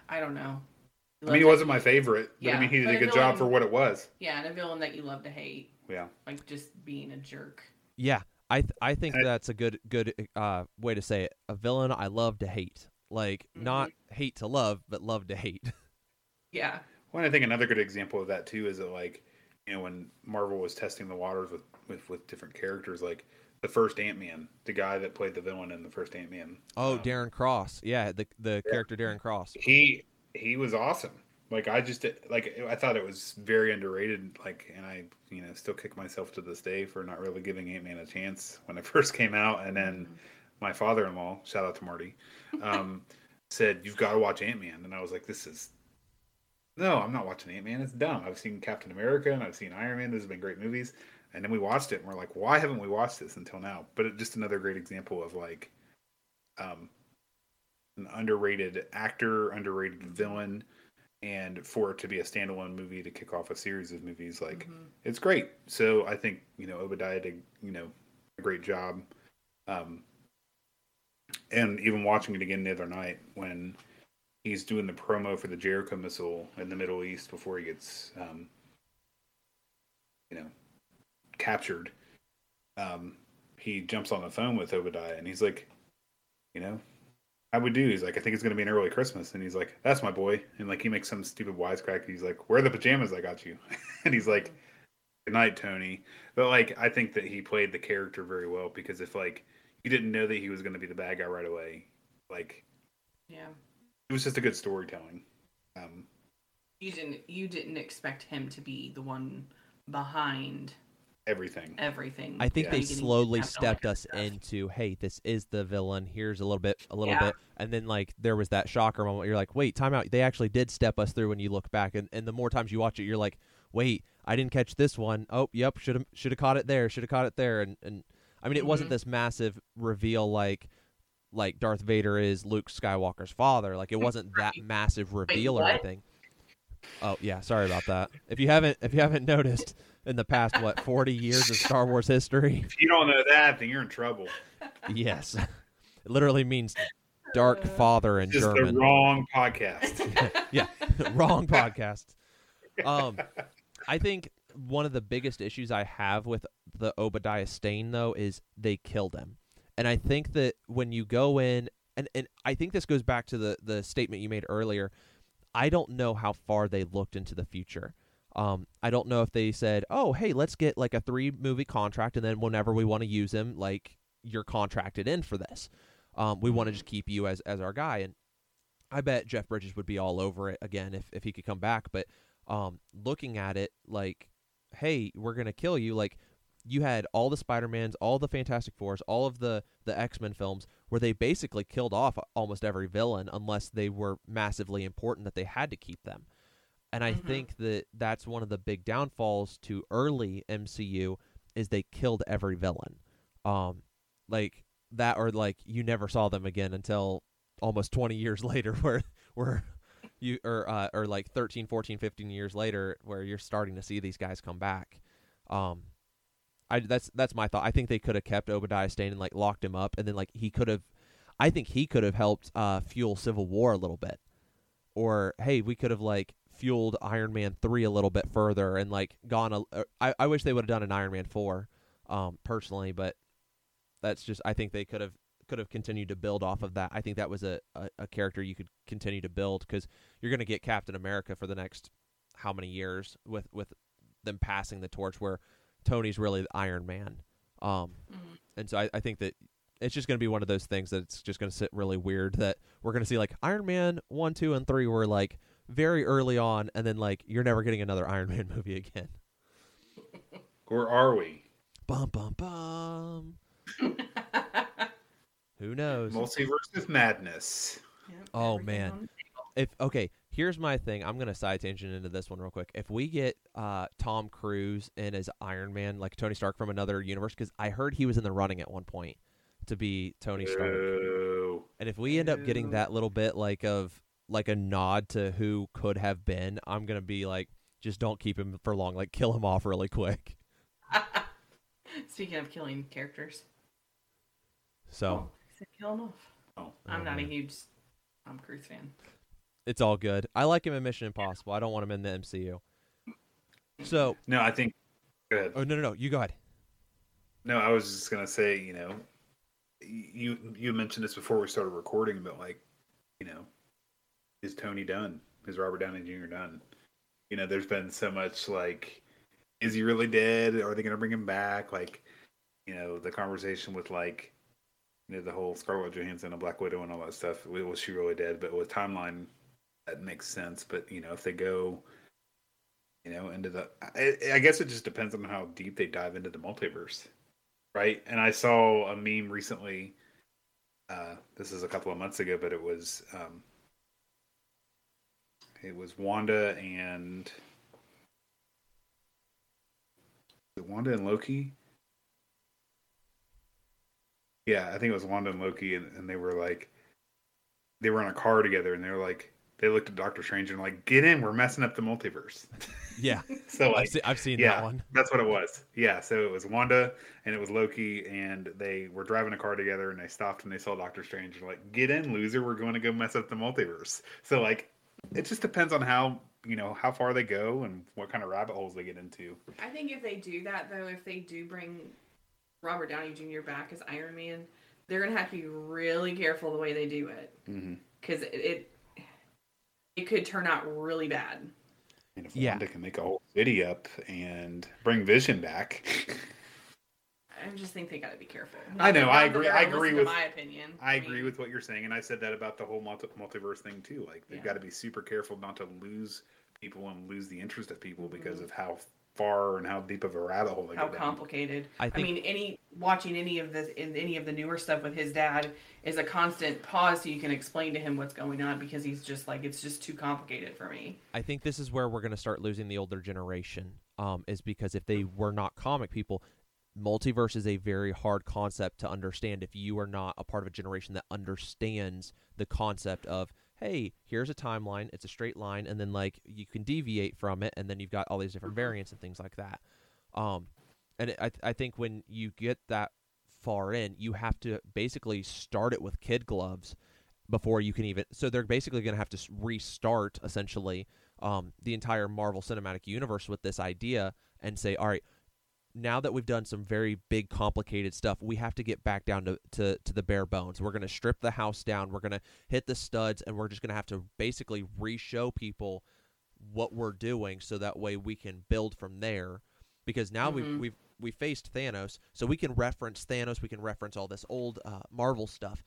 I don't know. I mean, he wasn't my favorite, but Yeah, I mean, he did but a a good job for what it was. Yeah, and a villain that you love to hate, Yeah. like just being a jerk. Yeah, I th- I think I- that's a good good uh, way to say it. A villain I love to hate, like not hate to love, but love to hate. [laughs] Yeah. Well, I think another good example of that too is that like, you know, when Marvel was testing the waters with with, with different characters, like the first Ant Man, the guy that played the villain in the first Ant Man. oh, um, Darren Cross, yeah, the the Yeah. character Darren Cross. he he was awesome. Like I just like I thought it was very underrated. Like, and I you know still kick myself to this day for not really giving Ant Man a chance when it [laughs] first came out. And then my father in law, shout out to Marty, um, said you've got to watch Ant Man, and I was like, this is no, I'm not watching Ant Man. It's dumb. I've seen Captain America and I've seen Iron Man. Those have been great movies. And then we watched it and we're like, why haven't we watched this until now? But it, just another great example of like, um, an underrated actor, underrated villain, and for it to be a standalone movie to kick off a series of movies, like Mhm. it's great. So I think you know Obadiah did you know a great job. Um, and even watching it again the other night when he's doing the promo for the Jericho missile in the Middle East before he gets, um, you know, captured. Um, he jumps on the phone with Obadiah and he's like, you know, I would do. He's like, I think it's going to be an early Christmas. And he's like, that's my boy. And like, he makes some stupid wisecrack. He's like, where are the pajamas I got you? [laughs] and he's like, good night, Tony. But like, I think that he played the character very well because if like, you didn't know that he was going to be the bad guy right away, like, Yeah. It was just a good storytelling. Um, You didn't. You didn't expect him to be the one behind everything. everything. I think Yeah. they slowly stepped us stuff. into, hey, this is the villain. Here's a little bit, a little Yeah. bit, and then like there was that shocker moment. Where you're like, wait, time out. They actually did step us through when you look back, and and the more times you watch it, you're like, wait, I didn't catch this one. Oh, yep, should have should have caught it there. Should have caught it there. And and I mean, it wasn't Mhm. this massive reveal like like Darth Vader is Luke Skywalker's father. Like it wasn't that massive reveal or anything. Oh yeah, sorry about that. If you haven't if you haven't noticed in the past what 40 years of Star Wars history, If you don't know that, then you're in trouble. yes. It literally means dark father in Just German. the wrong podcast. [laughs] yeah, [laughs] wrong podcast. Um, I think one of the biggest issues I have with the Obadiah Stane though is they killed him, and I think that when you go in, and and I think this goes back to the the statement you made earlier. I don't know how far they looked into the future. Um, I don't know if they said, "Oh, hey, let's get like a three movie contract, and then whenever we want to use him, like you're contracted in for this. Um, we want to just keep you as as our guy." And I bet Jeff Bridges would be all over it again if if he could come back. But um, looking at it, like, hey, we're gonna kill you. Like, you had all the Spider Mans, all the Fantastic Fours, all of the the X Men films, where they basically killed off almost every villain unless they were massively important that they had to keep them. And I Mhm. think that that's one of the big downfalls to early MCU is they killed every villain. Um, like that, or like you never saw them again until almost 20 years [laughs] later, where where you or uh, or like 13, 14, 15 years later, where you're starting to see these guys come back. Um, I that's that's my thought. I think they could have kept Obadiah Stane and like locked him up, and then like he could have. I think he could have helped uh, fuel Civil War a little bit, or hey, we could have like fueled Iron Man three a little bit further and like gone. A, uh, I I wish they would have done an Iron Man four, um, personally, but that's just I think they could have could have continued to build off of that. I think that was a a, a character you could continue to build because you're going to get Captain America for the next how many years with with them passing the torch where Tony's really the Iron Man. Um, Mhm. and so I, I think that it's just going to be one of those things that it's just going to sit really weird that we're going to see like Iron Man one, two, and three were like very early on, and then like you're never getting another [laughs] Iron Man movie again. [laughs] Or are we? Bum bum bum. [laughs] Who knows? Multiverse of madness. Yep, Oh, man. if okay, here's my thing. I'm gonna side tangent into this one real quick. If we get uh, Tom Cruise in as Iron Man, like Tony Stark from another universe, because I heard he was in the running at one point to be Tony Stark, Boo. and if we end up getting that little bit like of like a nod to who could have been, I'm gonna be like, just don't keep him for long. Like kill him off really quick. [laughs] Speaking of killing characters, So oh, I said kill him off. Oh. I'm not a Mhm. huge Tom Cruise fan. It's all good. I like him in Mission Impossible. I don't want him in the MCU. So No, I think. Go ahead. oh no no no, you go ahead. No, I was just gonna say, you know, you you mentioned this before we started recording, but like, you know, is Tony done? Is Robert Downey Jr. done? You know, there's been so much like, is he really dead? Are they gonna bring him back? Like, you know, the conversation with like, you know, the whole Scarlett Johansson and Black Widow and all that stuff. Was she really dead? But with timeline, that makes sense. But you know, if they go you know, into the. I, I guess it just depends on how deep they dive into the multiverse, right? And I saw a meme recently. Uh, this is a couple of months ago, but it was um, it was Wanda and Wanda and Loki. Yeah, I think it was Wanda and Loki, and, and they were like, they were in a car together, and they were like, they looked at Doctor Strange and like, get in, we're messing up the multiverse. [laughs] Yeah, so like, I've, se- I've seen yeah, that one. that's what it was. Yeah, so it was Wanda and it was Loki, and they were driving a car together, and they stopped and they saw Doctor Strange, and like, get in, loser, we're going to go mess up the multiverse. So like, it just depends on how you know how far they go and what kind of rabbit holes they get into. I think if they do that though, if they do bring Robert Downey Jr. back as Iron Man, they're gonna have to be really careful the way they do it Mm-hmm. because it, it it could turn out really bad. And if Yeah. Wanda can make a whole city up and bring Vision back, I just think they got to be careful. I know, I agree- I agree with- my opinion. I agree mean, with what you're saying, and I said that about the whole multi- multiverse thing too. Like they've Yeah. got to be super careful not to lose people and lose the interest of people because Mhm. of how far and how deep of a rabbit hole they how go down. complicated. I I, mean, any watching any of this in any of the newer stuff with his dad is a constant pause so you can explain to him what's going on because he's just like it's just too complicated for me. I think this is where we're going to start losing the older generation. Um, is because if they were not comic people, multiverse is a very hard concept to understand if you are not a part of a generation that understands the concept of hey here's a timeline it's a straight line and then like you can deviate from it and then you've got all these different variants and things like that. Um and it, I, I think when you get that far in you have to basically start it with kid gloves before you can even so they're basically going to have to restart essentially um, the entire marvel cinematic universe with this idea and say all right now that we've done some very big complicated stuff we have to get back down to, to, to the bare bones. We're going to strip the house down we're going to hit the studs and we're just going to have to basically re-show people what we're doing so that way we can build from there. Because now we've Mhm. we've we faced Thanos so we can reference Thanos we can reference all this old uh, Marvel stuff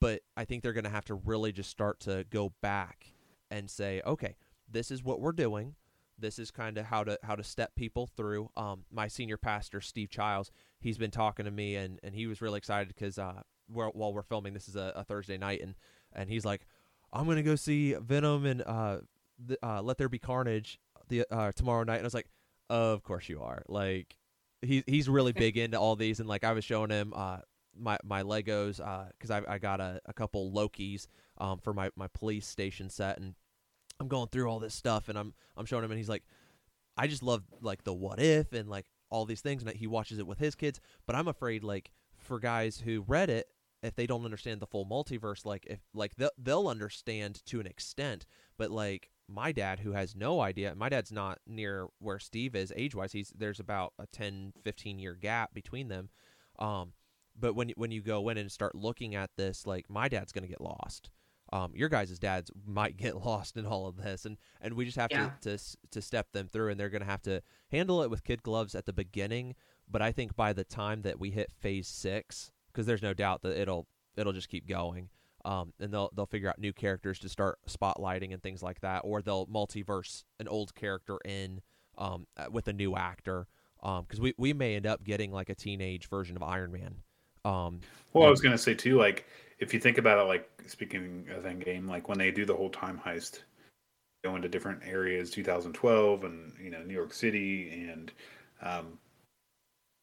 but I think they're going to have to really just start to go back and say okay this is what we're doing this is kind of how to how to step people through. Um my senior pastor Steve Childs he's been talking to me and and he was really excited because uh we're, while we're filming this is a, a Thursday night and and he's like I'm gonna go see Venom and uh, the, uh Let There Be Carnage the uh tomorrow night. And I was like of course you are. Like he he's really big [laughs] into all these and like I was showing him uh my my Legos uh because I I got a, a couple Lokis um for my my police station set and I'm going through all this stuff and I'm I'm showing him and he's like I just love like the what if and like all these things and he watches it with his kids but I'm afraid like for guys who read it if they don't understand the full multiverse like if like they'll, they'll understand to an extent but like my dad who has no idea my dad's not near where steve is age wise he's there's about a 10 15 year gap between them um but when when you go in and start looking at this, like my dad's going to get lost. Um, your guys' dads might get [laughs] lost in all of this, and and we just have Yeah. to, to to step them through, and they're going to have to handle it with kid gloves at the beginning. But I think by the time that we hit phase six, because there's no doubt that it'll it'll just keep going, um, and they'll they'll figure out new characters to start spotlighting and things like that, or they'll multiverse an old character in um, uh, with a new actor, because we we may end up getting like a teenage version of Iron Man. Um, Well, I was gonna say too, like if you think about it, like speaking of Endgame, like when they do the whole time heist, go into different areas, 2012, and you know New York City, and um,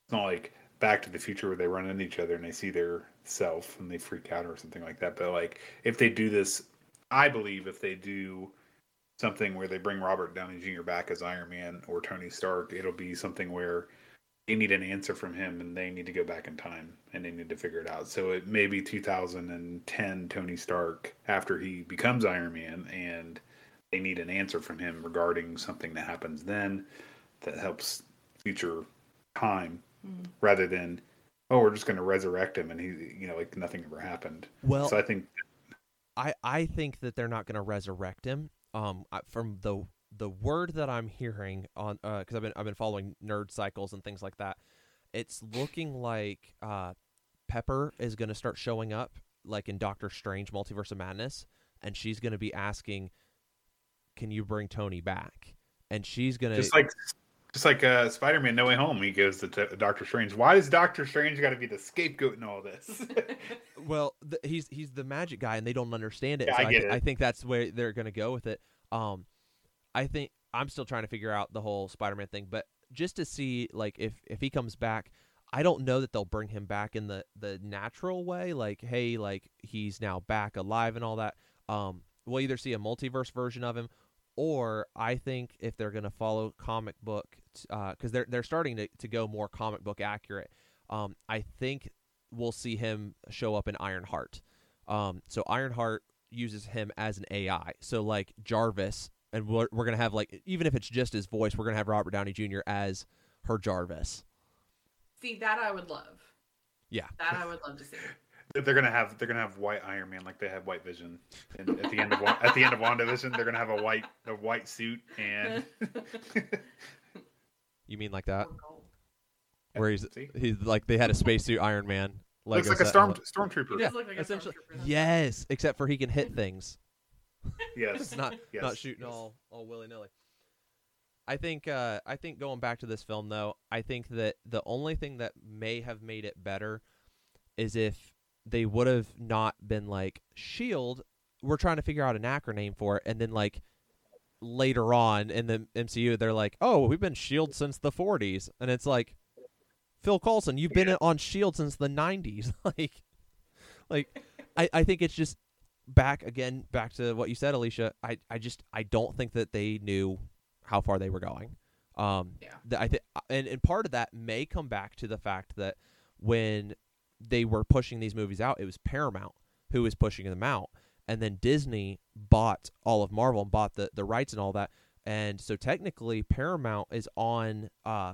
it's not like Back to the Future where they run into each other and they see their self and they freak out or something like that. But like if they do this, I believe if they do something where they bring Robert Downey Jr. back as Iron Man or Tony Stark, it'll be something where they need an answer from him and they need to go back in time and they need to figure it out. So it may be 2010 Tony Stark after he becomes Iron Man and they need an answer from him regarding something that happens then that helps future time Mhm. rather than oh we're just going to resurrect him and he you know like nothing ever happened. well, so I think I I think that they're not going to resurrect him. Um, from the the word that I'm hearing on because I've been I've been following nerd cycles and things like that. It's looking like uh, Pepper is going to start showing up like in Doctor Strange Multiverse of Madness, and she's going to be asking, "Can you bring Tony back?" And she's going to just like just like uh, Spider-Man No Way Home, he goes to t- Doctor Strange. Why does Doctor Strange got to be the scapegoat in all this? [laughs] [laughs] Well, th- he's he's the magic guy, and they don't understand it. Yeah, so I get th- it. I think that's where they're going to go with it. Um, I think I'm still trying to figure out the whole Spider-Man thing, but just to see like if if he comes back, I don't know that they'll bring him back in the the natural way. Like, hey, like he's now back alive and all that. Um, we'll either see a multiverse version of him, or I think if they're to follow comic book, because they're they're starting to to go more comic book accurate. Um, I think we'll see him show up in Ironheart. Um, so Ironheart uses him as an AI. So like Jarvis, and we're we're gonna have like even if it's just his voice, we're gonna have Robert Downey Jr. as her Jarvis. See, that I would love. Yeah. That I would love to see. they're gonna have they're gonna have white Iron Man like they had White Vision. And at the end of Wa- at the end of WandaVision, they're gonna have a white a white suit and [laughs] You mean like that? Or. Where he's See? he's like they had a spacesuit Iron Man. looks Lego like a storm stormtrooper. He does look like a essentially. stormtrooper, Yes, except for he can hit [laughs] things. Yes. It's not Yes, not shooting yes. all all willy nilly. I think uh, I think going back to this film though, I think that the only thing that may have made it better is if they would have not been like Shield. We're trying to figure out an acronym for it, and then like later on in the MCU, they're like, "Oh, we've been Shield since the '40s," and it's like, Phil Coulson, you've been on Shield since the '90s. [laughs] like, like I I think it's just back again back to what you said alicia i i just i don't think that they knew how far they were going. Um Yeah. th- i think and, and part of that may come back to the fact that when they were pushing these movies out it was paramount who was pushing them out. And then disney bought all of marvel and bought the the rights and all that. And so technically paramount is on uh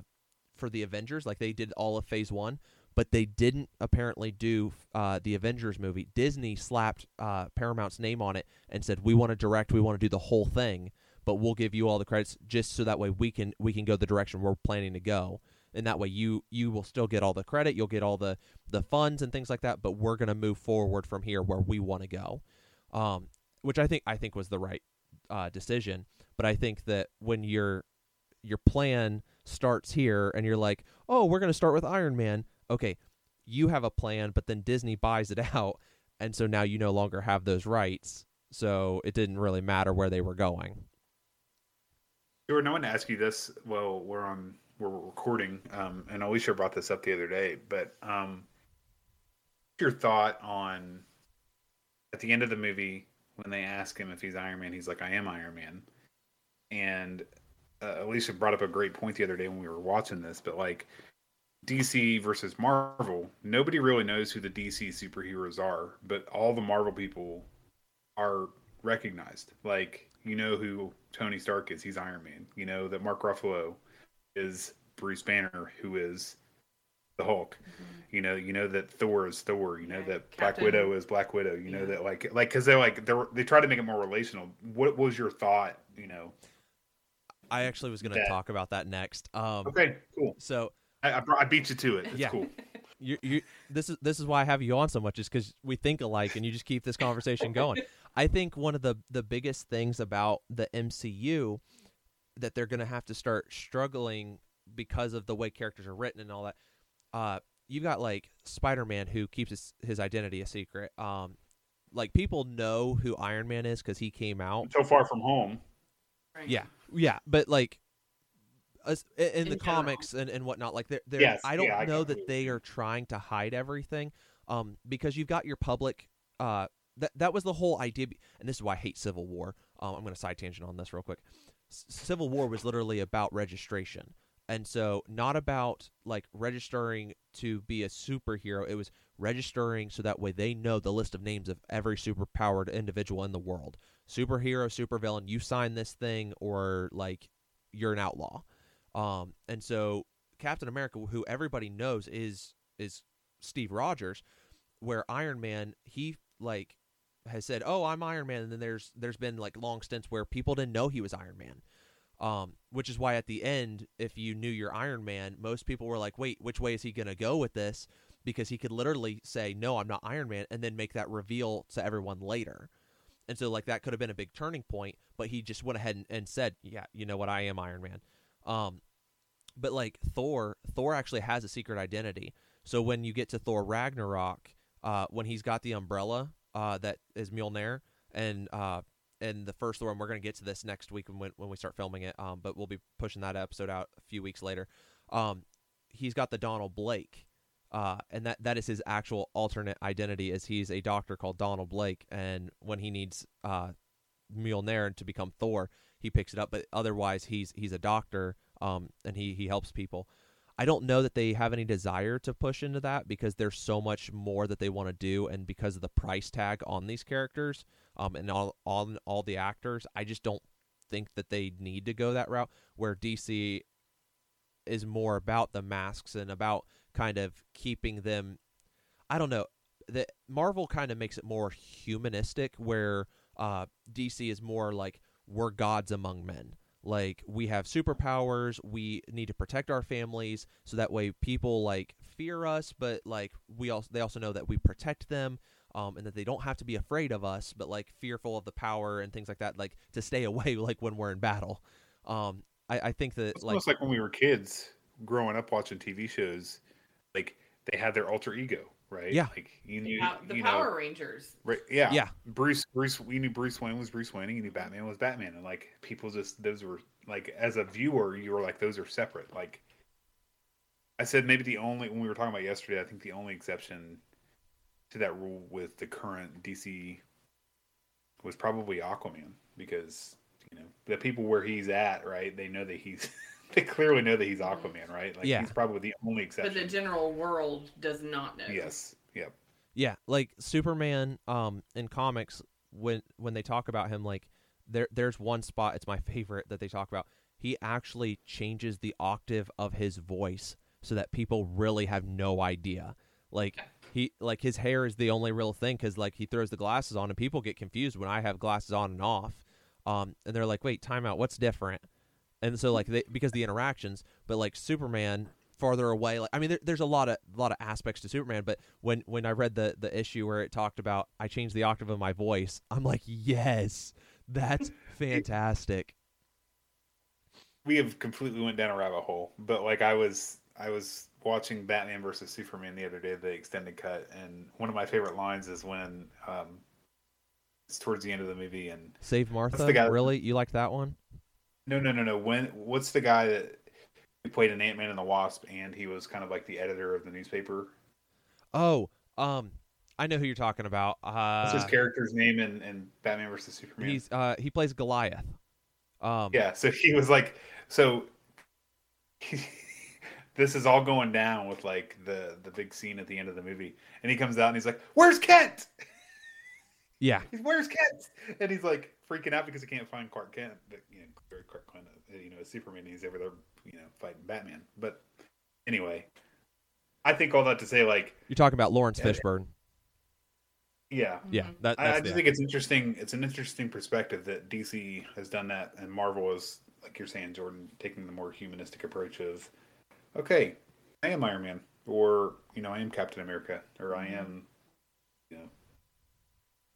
for the avengers like they did all of phase one but they didn't apparently do uh, the Avengers movie. Disney slapped uh, Paramount's name on it and said, "We want to direct, we want to do the whole thing, but we'll give you all the credits just so that way we can we can go the direction we're planning to go, and that way you you will still get all the credit, you'll get all the the funds and things like that, but we're gonna move forward from here where we want to go." Um, which I think I think was the right uh, decision, but I think that when your your plan starts here and you're like, "Oh, we're gonna start with Iron Man." Okay, you have a plan, but then Disney buys it [laughs] out, and so now you no longer have those rights. So it didn't really matter where they were going. Jordan, I want to ask you this. Well, we're on we're recording, um, and Alicia brought this up the other day. But um, your thought on at the end of the movie when they ask him if he's Iron Man? He's like, "I am Iron Man." And uh, Alicia brought up a great point the other day when we were watching this. But like DC versus Marvel, nobody really knows who the DC superheroes are, but all the Marvel people are recognized. Like you know who Tony Stark is, he's Iron Man. You know that Mark Ruffalo is Bruce Banner, who is the Hulk. You know, you know that Thor is Thor. You know Right. that Black Widow is Black Widow. You know that like like because they're like they are they try to make it more relational. What was your thought? You know. I actually was going to talk about that next. Um, Okay, cool. So I, I, brought- I beat you to it. It's Yeah. cool. [laughs] you, you, this is this is why I have you on so much, is because we think alike, and you just keep this conversation going. I think one of the the biggest things about the MCU that they're going to have to start struggling because of the way characters are written and all that. Uh, you got like Spider Man who keeps his, his identity a secret. Um, like people know who Iron Man is because he came out. So far from home. Right. Yeah, yeah, but like. Us, in, in In the general. comics and, and whatnot, like they're, they're Yes, I don't yeah, know get that they are trying to hide everything, um, because you've got your public. Uh, that that was the whole idea, and this is why I hate Civil War. Um, I'm going to side tangent on this real quick. S- Civil War was literally about registration, and so not about like registering to be a superhero. It was registering so that way they know the list of names of every superpowered individual in the world. Superhero, supervillain. You sign this thing, or like you're an outlaw. Um, and so Captain America, who everybody knows is is Steve Rogers, where Iron Man, he like has said, "Oh, I'm Iron Man," and then there's there's been like long stints where people didn't know he was Iron Man. Um, which is why at the end, if you knew you're Iron Man, most people were like, "Wait, which way is he gonna go with this?" Because he could literally say, "No, I'm not Iron Man," and then make that reveal to everyone later. And so, like that could have been a big turning point, but he just went ahead and, and said, "Yeah, you know what? I am Iron Man." Um, but like Thor, Thor actually has a secret identity. So when you get to Thor Ragnarok, uh, when he's got the umbrella uh, that is Mjolnir, and uh, and the first Thor, and we're gonna get to this next week when when we start filming it. Um, but we'll be pushing that episode out a few weeks later. Um, he's got the Donald Blake. Uh, and that, that is his actual alternate identity is he's a doctor called Donald Blake and when he needs uh, Mjolnir to become Thor he picks it up but otherwise he's he's a doctor um, and he, he helps people. I don't know that they have any desire to push into that because there's so much more that they want to do and because of the price tag on these characters um, and all on all the actors I just don't think that they need to go that route where DC is more about the masks and about kind of keeping them I don't know that Marvel kind of makes it more humanistic where uh, DC is more like we're gods among men. Like we have superpowers we need to protect our families so that way people like fear us but like we also they also know that we protect them um, and that they don't have to be afraid of us but like fearful of the power and things like that like to stay [laughs] away like when we're in battle. Um, I, I think that It's like almost like when we were kids growing up watching TV shows, like they had their alter ego, right? Yeah. Like you knew, the you Power know, Rangers. right? Yeah, Yeah. Bruce, Bruce, we knew Bruce Wayne was Bruce Wayne, and you knew Batman was Batman, and like people just those were like as a viewer, you were like those are separate. Like I said, maybe the only when we were talking about yesterday, I think the only exception to that rule with the current DC was probably Aquaman because you know the people where he's at, right? They know that he's [laughs] they clearly know that he's Aquaman, right? Like Yeah. he's probably the only exception. But the general world does not know. yes, yep. Yeah, like Superman um in comics when when they talk about him like there there's one spot it's my favorite that they talk about. He actually changes the octave of his voice so that people really have no idea. Like [laughs] he like his hair is the only real thing cuz like he throws the glasses on and people get confused when I have glasses on and off. Um and they're like, "Wait, time out. What's different?" And so like they because the interactions, but like Superman farther away like I mean there, there's a lot of lot of aspects to Superman but when when I read the the issue where it talked about I changed the octave of my voice I'm like yes that's [laughs] fantastic. We have completely went down a rabbit hole but like i was i was watching batman versus superman the other day the extended cut and one of my favorite lines is when um it's towards the end of the movie and Save Martha? The guy- really? You like that one no no no no. When what's the guy that who played an ant-man and the wasp and he was kind of like the editor of the newspaper? Oh um I know who you're talking about. Uh what's his character's name in, in batman versus superman? he's uh he plays Goliath. Um yeah so he was like so [laughs] this is all going down with like the the big scene at the end of the movie. And he comes out and he's like where's kent [laughs] yeah He's where's Kent? And he's like freaking out because he can't find Clark Kent. But, you know, Clark Kent, uh, you know, Superman. He's over there, you know, fighting Batman. But anyway, I think all that to say, like, You're talking about Laurence Fishburne. yeah, Yeah, Mhm. that, I, that's I just think it's interesting. It's an interesting perspective that DC has done that, and Marvel is, like you're saying, Jordan, taking the more humanistic approach of, okay, I am Iron Man, or you know, I am Captain America, or I am, you know,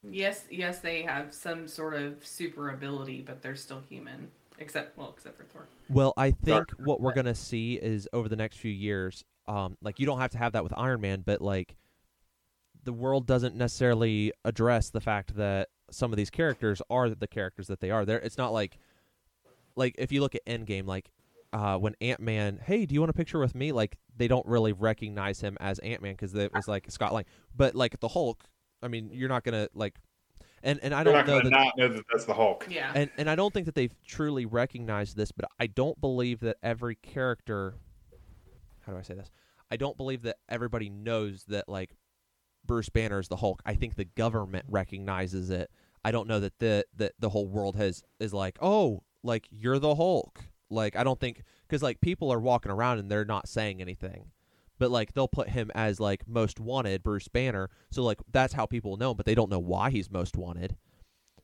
Yes, yes, they have some sort of super ability, but they're still human. Except, well, except for Thor. Well, I think Dark. what we're gonna see is over the next few years, um, like you don't have to have that with Iron Man, but like the world doesn't necessarily address the fact that some of these characters are the characters that they are. There, it's not like like if you look at Endgame, like uh, when Ant Man, hey, do you want a picture with me? Like they don't really recognize him as Ant Man because it was like Scott Lang, but like the Hulk, I mean, you're not gonna like, and and I they're don't not know going to that not know that that's the Hulk. Yeah. and and I don't think that they've truly recognized this, but I don't believe that every character. How do I say this? I don't believe that everybody knows that like Bruce Banner is the Hulk. I think the government recognizes it. I don't know that the that the whole world has is like, oh, like you're the Hulk. Like I don't think because like people are walking around and they're not saying anything, but like they'll put him as like most wanted Bruce Banner. So like that's how people know, him, but they don't know why he's most wanted.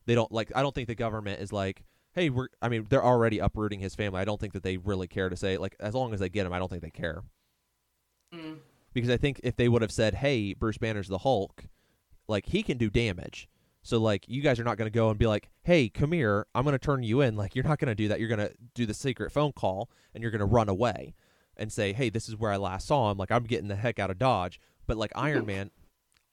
They don't like. I don't think the government is like, hey, we're. I mean, they're already uprooting his family. I don't think that they really care to say like as long as they get him. I don't think they care Mm. because I think if they would have said, "Hey, Bruce Banner's the Hulk," like he can do damage. So like you guys are not going to go and be like, "Hey, come here, I'm going to turn you in." Like you're not going to do that. You're going to do the secret phone call and you're going to run away and say, "Hey, this is where I last saw him. Like I'm getting the heck out of Dodge." But like Iron Man,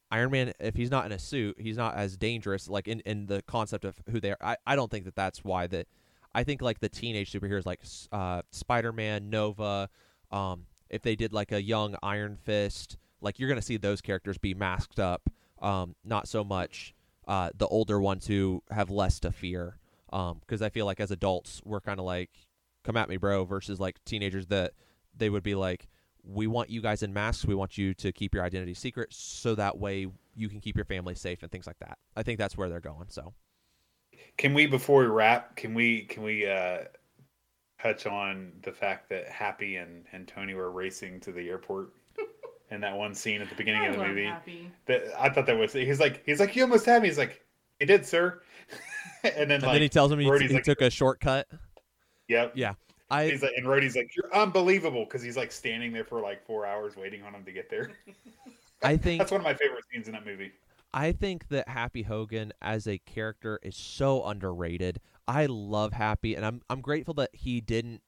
Iron Man, if he's not in a suit, he's not as dangerous. Like in in the concept of who they are, I I don't think that that's why that. I think like the teenage superheroes like uh, Spider Man, Nova, um, if they did like a young Iron Fist, like you're gonna see those characters be masked up. Um, not so much uh, the older ones who have less to fear. Because I feel like as adults we're kind of like, come at me, bro, versus like teenagers that they would be like, we want you guys in masks. We want you to keep your identity secret, so that way you can keep your family safe and things like that. I think that's where they're going. So Can we, before we wrap, can we can we uh, touch on the fact that Happy and, and Tony were racing to the airport? [laughs] in that one scene at the beginning I of the movie, Happy. that I thought that was he's like he's like you almost had me. He's like, "You did, sir." [laughs] and then and like, then he tells him he, Rhodey's he like- took a shortcut. "Yep." Yeah, I He's like, and Rhodey's like, "You're unbelievable," because he's like standing there for like four hours waiting on him to get there. [laughs] I think That's one of my favorite scenes in that movie. I think that Happy Hogan as a character is so underrated. I love Happy, and I'm I'm grateful that he didn't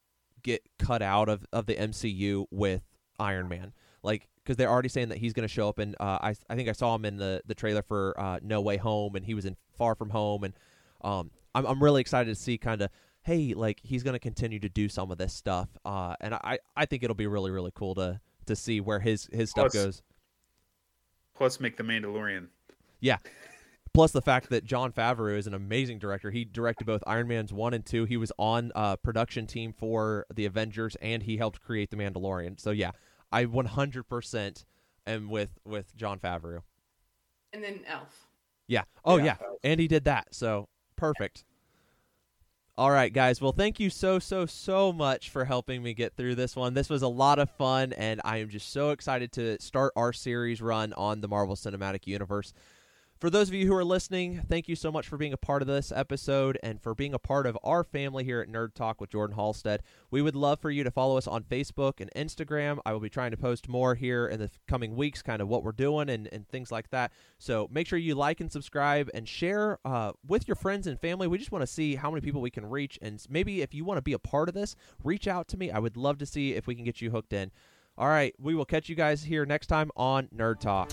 get cut out of, of the MCU with Iron Man. Like, because they're already saying that he's going to show up in. Uh, I I think I saw him in the the trailer for uh, No Way Home, and he was in Far From Home, and um, I'm I'm really excited to see kind of. Hey, like he's going to continue to do some of this stuff, uh, and I, I think it'll be really really cool to to see where his his stuff Plus- goes. Plus, make the Mandalorian. Yeah. Plus the fact that Jon Favreau is an amazing director. He directed both Iron Man's one and two. He was on uh, production team for the Avengers, and he helped create the Mandalorian. So yeah, I 100% am with with Jon Favreau. And then Elf. Yeah. Oh Yeah. yeah, and he did that. So perfect. All right, guys. Well, thank you so so so much for helping me get through this one. This was a lot of fun, and I am just so excited to start our series run on the Marvel Cinematic Universe. For those of you who are listening, thank you so much for being a part of this episode and for being a part of our family here at Nerd Talk with Jordan Halstead. We would love for you to follow us on Facebook and Instagram. I will be trying to post more here in the coming weeks, kind of what we're doing and, and things like that. So make sure you like and subscribe and share uh, with your friends and family. We just want to see how many people we can reach. And maybe if you want to be a part of this, reach out to me. I would love to see if we can get you hooked in. All right, we will catch you guys here next time on Nerd Talk.